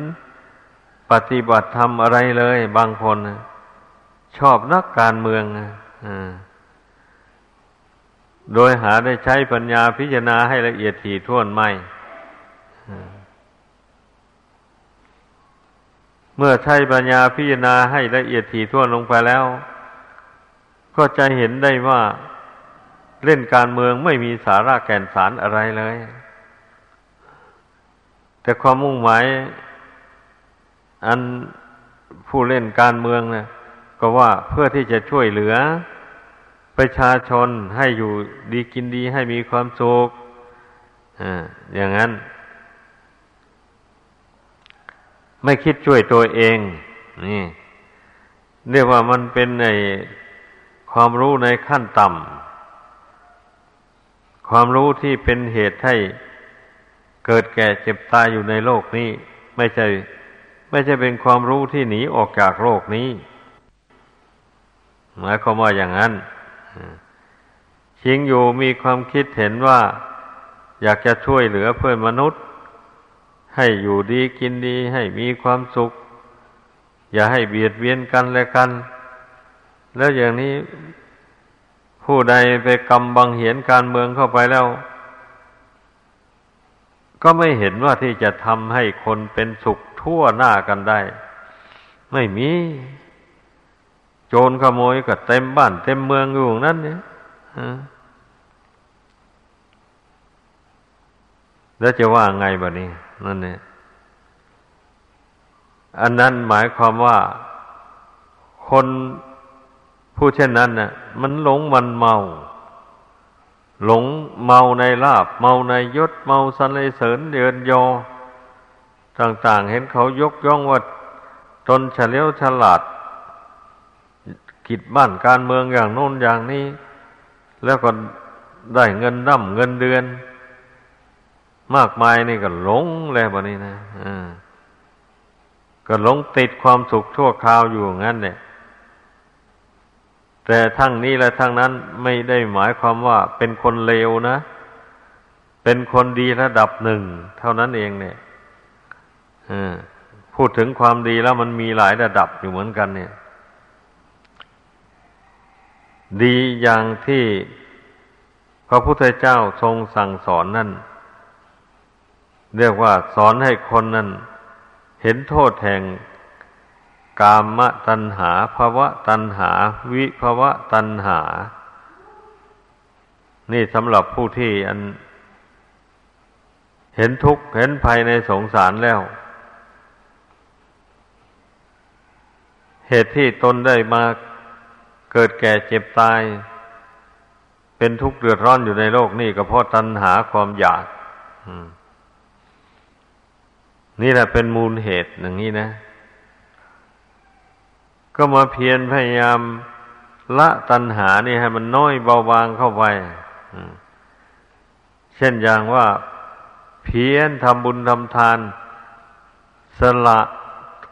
Speaker 1: ปฏิบัติธรรมอะไรเลย บางคนชอบนักการเมืองโดยหาได้ใช้ปัญญาพิจารณาให้ละเอียดถี่ถ้วนไม่เมื่อใช้ปัญญาพิจารณาให้ละเอียดถี่ถ้วนลงไปแล้ว ก็จะเห็นได้ว่าเล่นการเมืองไม่มีสาระแก่นสารอะไรเลย แต่ความมุ่งหมาย อันผู้เล่นการเมืองนะก็ว่าเพื่อที่จะช่วยเหลือ ประชาชนให้อยู่ดีกินดีให้มีความสุขอ่าอย่างนั้น ไม่คิดช่วยตัวเอง นี่เรียกว่ามันเป็นในความรู้ในขั้นต่ำความรู้ที่เป็นเหตุให้ เกิดแก่เจ็บตายอยู่ในโลกนี้ ไม่ใช่ ไม่ใช่เป็นความรู้ที่หนีออกจากโลกนี้หมายความว่าอย่างนั้นชิงอยู่มีความคิดเห็นว่า อยากจะช่วยเหลือเพื่อนมนุษย์ ให้อยู่ดีกินดีให้มีความสุข อย่าให้เบียดเบียนกันและกัน แล้วอย่างนี้ผู้ใดไปกำบังเหียนการเมืองเข้าไปแล้ว ก็ไม่เห็นว่าที่จะทำให้คนเป็นสุขทั่วหน้ากันได้ ไม่มี โจรขโมยก็เต็มบ้าน เต็มเมืองอยู่นั่นเนี่ยแล้วจะว่าไงบะนี้ นั่นเนี่ยอันนั้นหมายความว่าคนผู้เช่นนั้นน่ะ มันหลงมันเมา หลงเมาในลาบ เมาในยศ เมาสันเสริญเดือนยอ ต่างๆ เห็นเขายกย่องว่าตนเฉลียวฉลาด กิจบ้านการเมืองอย่างโน้นอย่างนี้ แล้วก็ได้เงินดั้มเงินเดือน มากมายนี่ก็หลงแล้วบนี้นะอ่าก็หลงติดความสุขชั่วคราวอยู่งั้นเนี่ย แต่ทั้งนี้และทั้งนั้นไม่ได้หมายความว่าเป็นคนเลวนะ เป็นคนดีระดับหนึ่ง เท่านั้นเองเนี่ยพูดถึงความดีแล้วมันมีหลายระดับอยู่เหมือนกัน เนี่ย ดีอย่างที่พระพุทธเจ้าทรงสั่งสอนนั่น เรียกว่าสอนให้คนนั้น เห็นโทษแห่ง กามตัณหาภาวะตัณหา วิภาวะตัณหา นี่สำหรับผู้ที่อัน เห็นทุกข์เห็นภัยในสงสารแล้ว เหตุที่ตนได้มาเกิดแก่เจ็บตาย เป็นทุกข์เดือดร้อนอยู่ในโลกนี่ก็เพราะตัณหาความอยากนี่แหละเป็นมูลเหตุอย่างนี้นะ ก็มาเพียรพยายามละตัณหานี่ให้มันน้อยเบาบางเข้าไปเช่นอย่างว่า เพียรทำบุญทำทาน สละ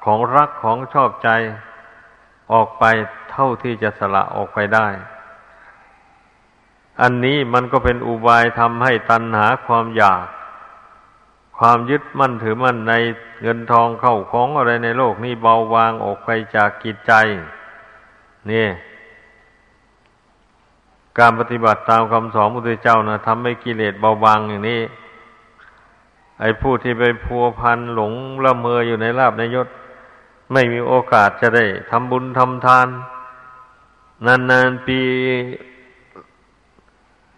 Speaker 1: ของรักของชอบใจออกไปเท่าที่จะสละออกไปได้ อันนี้มันก็เป็นอุบายทำให้ตัณหาความอยาก ความยึดมั่นถือมั่นในเงินทองเข้าของอะไรในโลกนี้เบาบางออกไปจากกิจใจ นี่ การปฏิบัติตามคำสอนพระพุทธเจ้านะทำให้กิเลสเบาบางอย่างนี้ ไอ้ผู้ที่ไปพัวพันหลงละเมออยู่ในลาบในยศ ไม่มีโอกาสจะได้ทำบุญทำทาน นานๆปี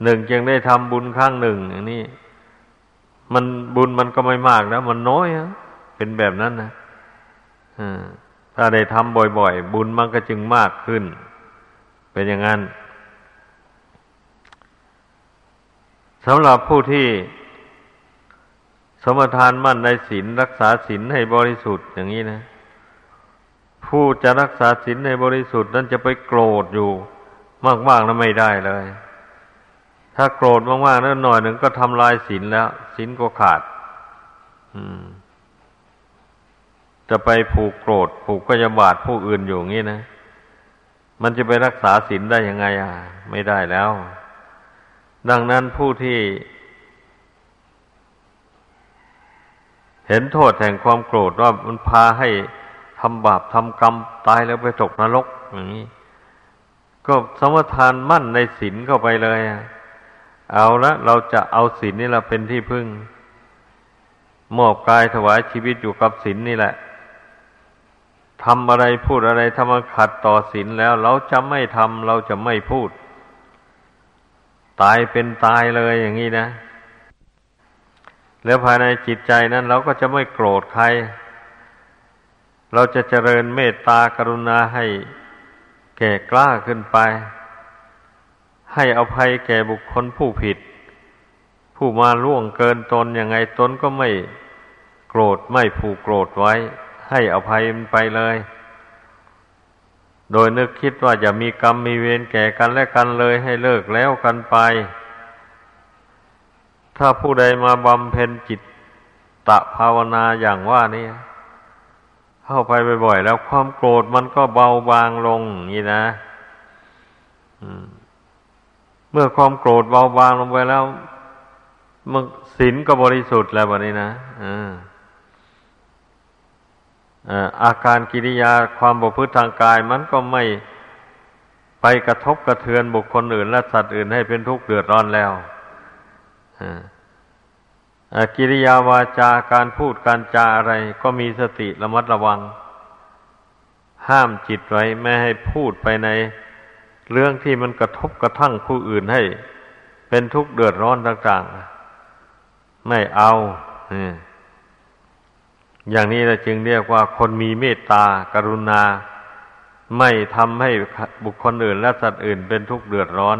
Speaker 1: หนึ่งจึงได้ทำบุญครั้งหนึ่งอย่างนี้ มันบุญมันก็ไม่มากแล้วมันน้อยะเป็นแบบนั้นนะถ้าได้ทำบ่อยๆ บุญมันก็จึงมากขึ้น เป็นอย่างนั้นสำหรับผู้ที่สมทานมั่นในศีลรักษาศีลให้บริสุทธิ์อย่างนี้นะ ผู้จะรักษาศีลในบริสุทธิ์นั้นจะไปโกรธอยู่ มากๆนั้นไม่ได้เลย ถ้าโกรธมากๆนั้นหน่อยหนึ่งก็ทำลายศีลแล้วศีลก็ขาดจะไปผูกโกรธ ผูกก็จะบาดผู้อื่นอยู่งี้นะ มันจะไปรักษาศีลได้ยังไงอะ ไม่ได้แล้ว ดังนั้นผู้ที่ เห็นโทษแห่งความโกรธว่ามันพาให้ทำบาปทำกรรมตายแล้วไปตกนรกอย่างนี้ ก็สมทานมั่นในศีลเข้าไปเลย เอาละเราจะเอาศีลนี่แหละเป็นที่พึ่ง มอบกายถวายชีวิตอยู่กับศีลนี่แหละทำอะไรพูดอะไรถ้ามันขัดต่อศีลแล้ว เราจะไม่ทำเราจะไม่พูด ตายเป็นตายเลยอย่างนี้นะ แล้วภายในจิตใจนั้น เราก็จะไม่โกรธใคร เราจะเจริญเมตตากรุณาให้แก่กล้าขึ้นไป ให้อภัยแก่บุคคลผู้ผิด ผู้มาล่วงเกินตนยังไงตนก็ไม่โกรธไม่ผูกโกรธไว้ ให้อภัยมันไปเลย โดยนึกคิดว่าจะมีกรรมมีเวรแก่กันและกันเลยให้เลิกแล้วกันไป ถ้าผู้ใดมาบำเพ็ญจิตตะภาวนาอย่างว่านี่เข้าไปบ่อยๆแล้วความโกรธมันก็เบาบางลงนี่นะ เมื่อความโกรธเบาบางลงไปแล้วมันศีลก็บริสุทธิ์แล้วแบบนี้นะอาการกิริยาความบกพฤติทางกาย มันก็ไม่ไปกระทบกระเทือนบุคคลอื่น และสัตว์อื่นให้เป็นทุกข์เดือดร้อนแล้วกิริยาวาจาการพูดการจาอะไร ก็มีสติระมัดระวัง ห้ามจิตไว้ ไม่ให้พูดไปใน เรื่องที่มันกระทบกระทั่งผู้อื่นให้ เป็นทุกข์เดือดร้อนต่างๆ ไม่เอาอย่างนี้เราจึงเรียกว่าคนมีเมตตากรุณา ไม่ทำให้บุคคลอื่น และสัตว์อื่นเป็นทุกข์เดือดร้อน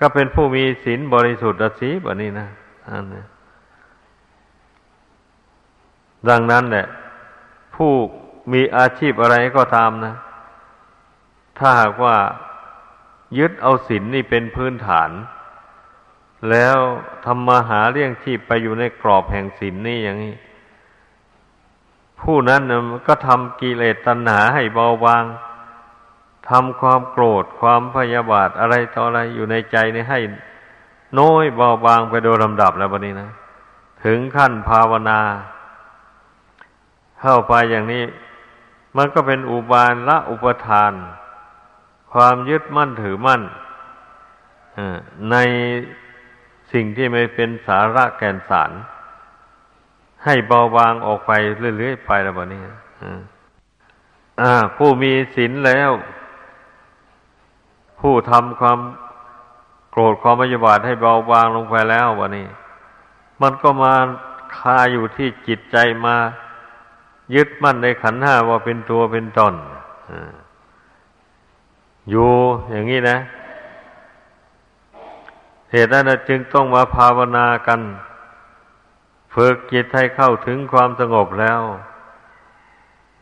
Speaker 1: ก็เป็นผู้มีศีลบริสุทธิ์สีแบบนี้นะอันนี้ดังนั้นแหละผู้มีอาชีพอะไรก็ตามนะ ถ้าหากว่ายึดเอาศีลนนี่เป็นพื้นฐาน แล้วทำมาหาเลี้ยงชีพไปอยู่ในกรอบแห่งศีลนนี่อย่างนี้ ผู้นั้นก็ทำกิเลสตัณหาให้เบาบางทำความโกรธความพยาบาทอะไรต่ออะไรอยู่ในใจนี่ให้น้อยเบาบางไปโดยลำดับแล้ววันนี้นะ ถึงขั้นภาวนา เข้าไปอย่างนี้ มันก็เป็นอุบานละอุปทาน ความยึดมั่นถือมั่นในสิ่งที่ไม่เป็นสาระแก่นสาร ให้เบาบางออกไปเรื่อยๆไปแล้ววันนี้ผู้มีศีลแล้ว ผู้ทำความโกรธความพยาบาทให้เบาบางลงไปแล้ววะนี่มันก็มาคาอยู่ที่จิตใจมา ยึดมั่นในขันห้าว่าเป็นตัวเป็นตน อยู่อย่างนี้นะ เหตุนั้นจึงต้องมาภาวนากัน ฝึกจิตให้เข้าถึงความสงบแล้ว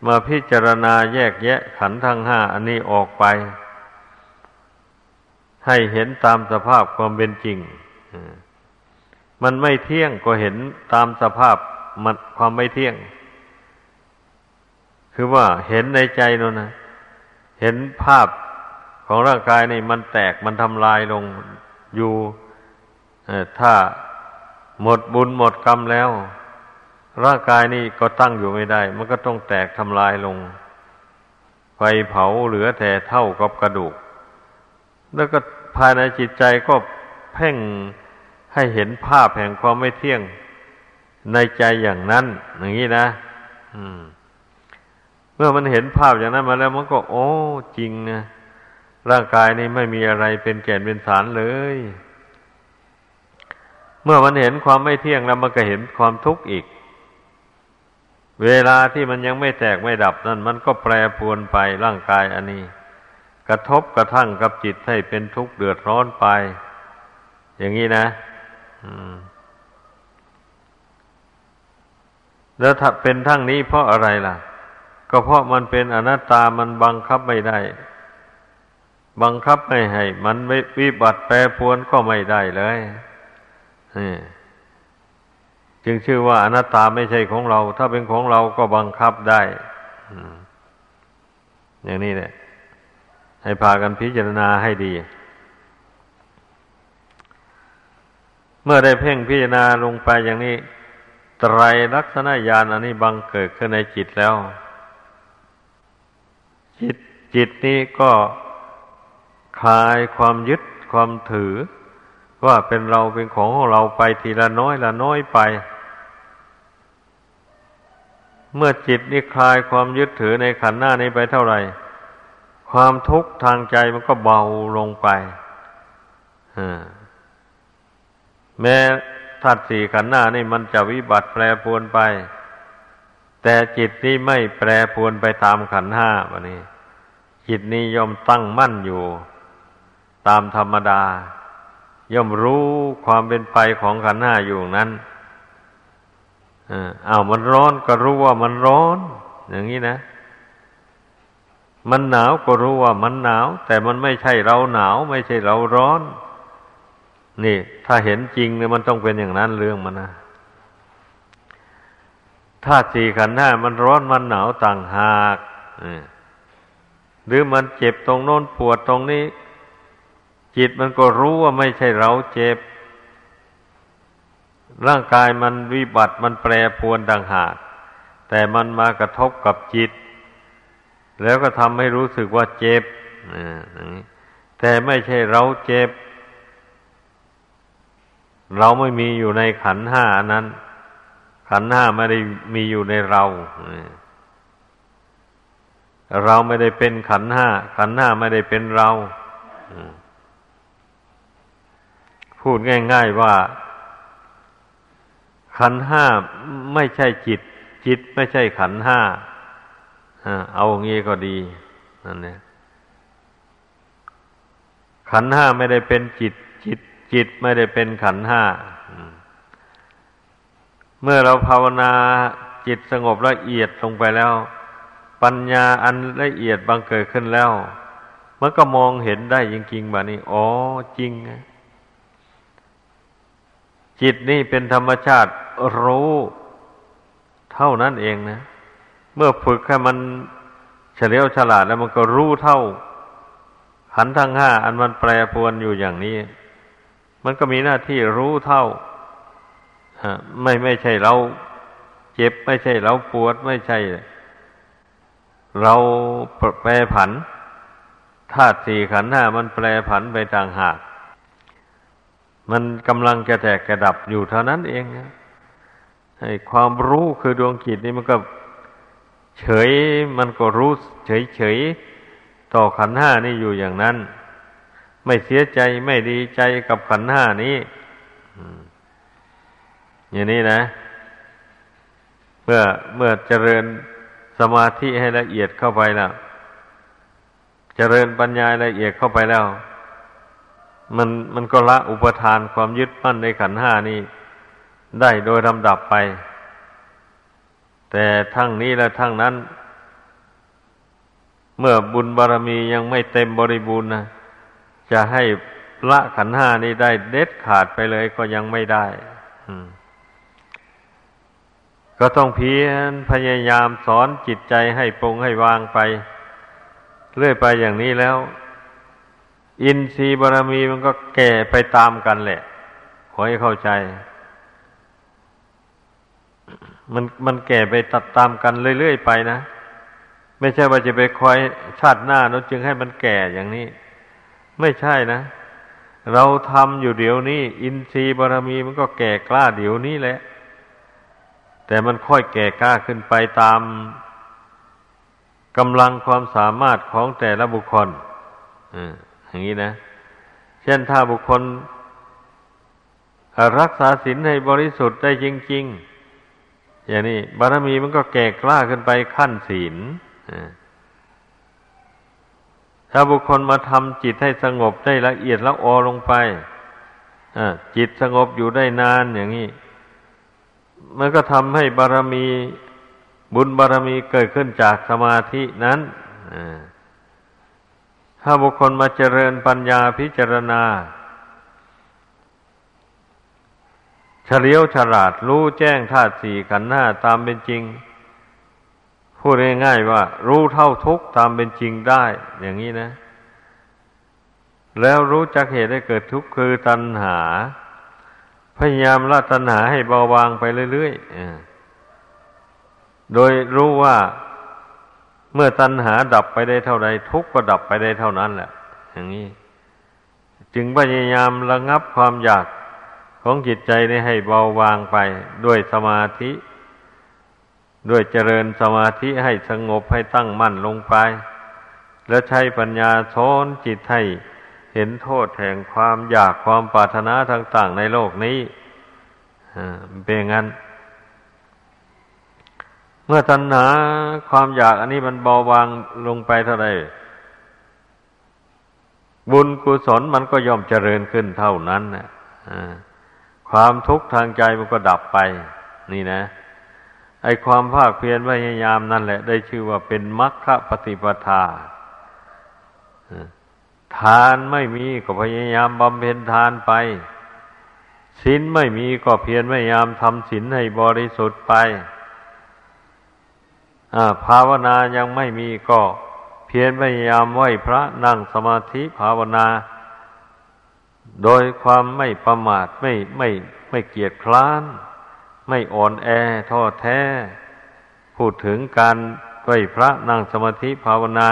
Speaker 1: มาพิจารณาแยกแยะขันธ์ทั้งห้าอันนี้ออกไป ให้เห็นตามสภาพความเป็นจริง มันไม่เที่ยงก็เห็นตามสภาพมันความไม่เที่ยง คือว่าเห็นในใจนั่นนะเห็นภาพ ของร่างกายนี่มันแตกมันทำลายลงอยู่ถ้าหมดบุญหมดกรรมแล้ว ร่างกายนี่ก็ตั้งอยู่ไม่ได้ มันก็ต้องแตกทำลายลง ไฟเผาเหลือแต่เท่ากับกระดูก แล้วก็ภายในจิตใจก็เพ่งให้เห็นภาพแห่งความไม่เที่ยงในใจอย่างนั้น อย่างนี้นะเมื่อมันเห็นภาพอย่างนั้นมาแล้วมันก็ โอ้ จริงนะ ร่างกายนี้ไม่มีอะไรเป็นแก่นเป็นสารเลย เมื่อมันเห็นความไม่เที่ยงแล้วมันก็เห็นความทุกข์อีก เวลาที่มันยังไม่แตกไม่ดับนั่นมันก็แปรปรวนไปร่างกายอันนี้ กระทบกระทั่งกับจิตให้เป็นทุกข์เดือดร้อนไป อย่างนี้นะแล้วถ้าเป็นทั้งนี้เพราะอะไรล่ะ ก็เพราะมันเป็นอนัตตามันบังคับไม่ได้ บังคับไม่ให้ มันไม่วิบัติแปรปวนก็ไม่ได้เลยจึงชื่อว่าอนัตตาไม่ใช่ของเรา ถ้าเป็นของเราก็บังคับได้อย่างนี้แหละให้พากันพิจารณาให้ดี เมื่อได้เพ่งพิจารณาลงไปอย่างนี้ ไตรลักษณญาณอันนี้บังเกิดขึ้นในจิตแล้ว จิตจิตนี้ก็ คลายความยึดความถือ ว่าเป็นเราเป็นของของเราไปทีละน้อยละน้อยไป เมื่อจิตนี้คลายความยึดถือในขันหน้านี้ไปเท่าไหร่ ความทุกข์ทางใจมันก็เบาลงไปแม้ธาตุสี่ขันธ์หน้านี่มันจะวิบัติแปรปรวนไป แต่จิตนี้ไม่แปรปรวนไปตามขันธ์ห้าวันนี้ จิตนี้ยอมตั้งมั่นอยู่ ตามธรรมดา ย่อมรู้ความเป็นไปของขันธ์ห้าอยู่นั้นอ้าวมันร้อนก็รู้ว่ามันร้อน อย่างนี้นะ มันหนาวก็รู้ว่ามันหนาว แต่มันไม่ใช่เราหนาว ไม่ใช่เราร้อน นี่ ถ้าเห็นจริงเนี่ยมันต้องเป็นอย่างนั้นเรื่องมันนะธาตุสี่ขันธ์ห้ามันร้อนมันหนาวต่างหากหรือมันเจ็บตรงโน้นปวดตรงนี้ จิตมันก็รู้ว่าไม่ใช่เราเจ็บ ร่างกายมันวิบัติมันแปรปวนต่างหาก แต่มันมากระทบกับจิต แล้วก็ทำให้รู้สึกว่าเจ็บแต่ไม่ใช่เราเจ็บ เราไม่มีอยู่ในขันห้านั้น ขันห้าไม่ได้มีอยู่ในเราเราไม่ได้เป็นขันห้า ขันห้าไม่ได้เป็นเรา พูดง่าย ๆว่า ขันห้าไม่ใช่จิต จิตไม่ใช่ขันห้าเอางี้ก็ดีนั่นเนี่ยขันห้าไม่ได้เป็นจิต จิต จิตไม่ได้เป็นขันห้าเมื่อเราภาวนาจิตสงบละเอียดลงไปแล้ว ปัญญาอันละเอียดบังเกิดขึ้นแล้วมันก็มองเห็นได้จริงๆแบบนี้ อ๋อจริง จิตนี่เป็นธรรมชาติรู้ เท่านั้นเองนะ เมื่อฝึกให้มันเฉลียวฉลาดแล้วมันก็รู้เท่า ขันทั้งห้าอันมันแปรปรวนอยู่อย่างนี้ มันก็มีหน้าที่รู้เท่าไม่ไม่ใช่เราเจ็บไม่ใช่เราปวดไม่ใช่ เราแปรผันธาตุสี่ขันห้ามันแปรผันไปต่างหาก มันกำลังจะแตกกระดับอยู่เท่านั้นเองให้ความรู้คือดวงจิตนี่มันก็เฉยมันก็รู้เฉยเฉยต่อขันห้านี่อยู่อย่างนั้น ไม่เสียใจไม่ดีใจกับขันห้านี้อย่างนี้นะ เมื่อเมื่อเจริญสมาธิให้ละเอียดเข้าไปแล้วเจริญปัญญาละเอียดเข้าไปแล้ว มันมันก็ละอุปทานความยึดมั่นในขันห้านี้ได้โดยลำดับไป แต่ทั้งนี้และทั้งนั้น เมื่อบุญบารรมียังไม่เต็มบริบูรณ์นะจะให้ละขันห้านี้ได้เด็ดขาดไปเลยก็ยังไม่ได้ก็ต้องเพียรพยายามสอนจิตใจให้ปรงให้วางไป เรื่อยไปอย่างนี้แล้ว อินทรีย์บารมีมันก็แก่ไปตามกันแหละ ขอให้เข้าใจ มันมันแก่ไปตัดตามกันเรื่อยๆไปนะ ไม่ใช่ว่าจะไปคอยชาติหน้าเราจึงให้มันแก่อย่างนี้ ไม่ใช่นะ เราทำอยู่เดี๋ยวนี้ อินทรีย์บารมีมันก็แก่กล้าเดี๋ยวนี้แหละ แต่มันค่อยแก่กล้าขึ้นไปตามกำลังความสามารถของแต่ละบุคคล อืม อย่างนี้นะ เช่นถ้าบุคคลรักษาศีลให้บริสุทธิ์ได้จริง ๆ อย่างนี้บารมีมันก็แก่กล้าขึ้นไปขั้นศีลถ้าบุคคลมาทำจิตให้สงบได้ละเอียดละออลงไปจิตสงบอยู่ได้นานอย่างนี้ มันก็ทำให้บารมีบุญบารมีเกิดขึ้นจากสมาธินั้น ถ้าบุคคลมาเจริญปัญญาพิจารณาเฉลียวฉลาดรู้แจ้งธาตุสี่ขันธ์ห้าตามเป็นจริง พูดง่ายๆว่า รู้เท่าทุกตามเป็นจริงได้ อย่างนี้นะ แล้วรู้จักเหตุให้เกิดทุกข์คือตัณหา พยายามละตัณหาให้เบาบางไปเรื่อยๆโดยรู้ว่า เมื่อตัณหาดับไปได้เท่าใดทุกข์ก็ดับไปได้เท่านั้นแหละ อย่างนี้ จึงพยายามระงับความอยากของจิตใจนี้ให้เบาบางไปด้วยสมาธิ ด้วยเจริญสมาธิให้สงบให้ตั้งมั่นลงไป แล้วใช้ปัญญาโอนจิตให้เห็นโทษแห่งความอยากความปรารถนาต่าง ๆ ในโลกนี้เป็นงั้น เมื่อตัณหาความอยากอันนี้มันเบาบางลงไปเท่าไรบุญกุศลมันก็ย่อมเจริญขึ้นเท่านั้นนะความทุกข์ทางใจมันก็ดับไป นี่นะ ไอความภาคเพียรพยายามนั่นแหละ ได้ชื่อว่าเป็นมรรคปฏิปทาทานไม่มีก็พยายามบำเพ็ญทานไปศีลไม่มีก็เพียรพยายามทำศีลให้บริสุทธิ์ไป ภาวนายังไม่มีก็เพียรพยายามไหวพระนั่งสมาธิภาวนา โดยความไม่ประมาทไม่ไม่ไม่เกียจคร้าน ไม่อ่อนแอท้อแท้ พูดถึงการไหวพระนั่งสมาธิภาวนา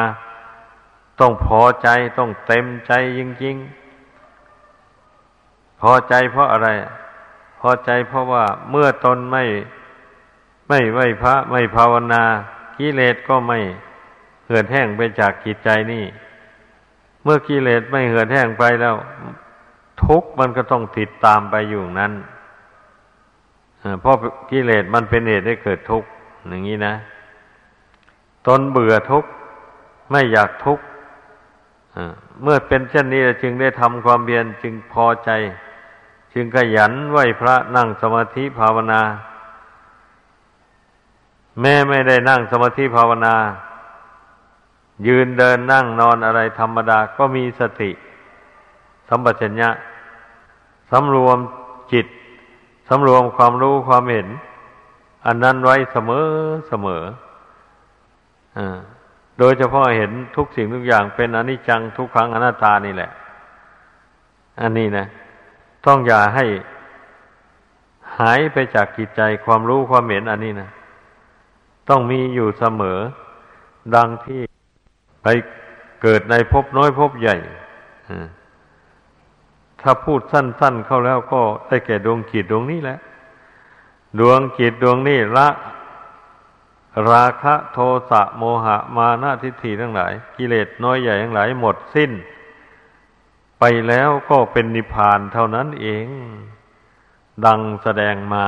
Speaker 1: ต้องพอใจต้องเต็มใจจริงๆพอใจเพราะอะไร พอใจเพราะว่าเมื่อตนไม่ ไม่ไหวพระไม่ภาวนากิเลสก็ไม่เหือดแห้งไปจากจิตใจนี่ เมื่อกิเลสไม่เหือดแห้งไปแล้ว ทุกข์มันก็ต้องติดตามไปอยู่นั้นเพราะกิเลสมันเป็นเหตุให้เกิดทุกข์อย่างนี้นะ ตนเบื่อทุกข์ไม่อยากทุกข์เมื่อเป็นเช่นนี้จึงได้ทำความเบียนจึงพอใจ จึงขยันไหวพระนั่งสมาธิภาวนา แม่ไม่ได้นั่งสมาธิภาวนา ยืนเดินนั่งนอนอะไรธรรมดาก็มีสติ สัมปชัญญะสำรวมจิตสำรวมความรู้ความเห็น อันนั้นไว้เสมอเสมออโดยเฉพาะเห็นทุกสิ่งทุกอย่างเป็นอนิจจังทุกครั้งอนัตตานี่แหละ อันนี้นะ ต้องอย่าให้หายไปจากกิจใจความรู้ความเห็นอันนี้นะ ต้องมีอยู่เสมอ ดังที่ไปเกิดในภพน้อยภพใหญ่ถ้าพูดสั้น ๆ เข้าแล้วก็ได้แก่ดวงจิตดวงนี้แหละ ดวงจิตดวงนี้ละราคะโทสะโมหะมานะทิฏฐิทั้งหลาย กิเลสน้อยใหญ่ทั้งหลายหมดสิ้น ไปแล้วก็เป็นนิพพานเท่านั้นเอง ดังแสดงมา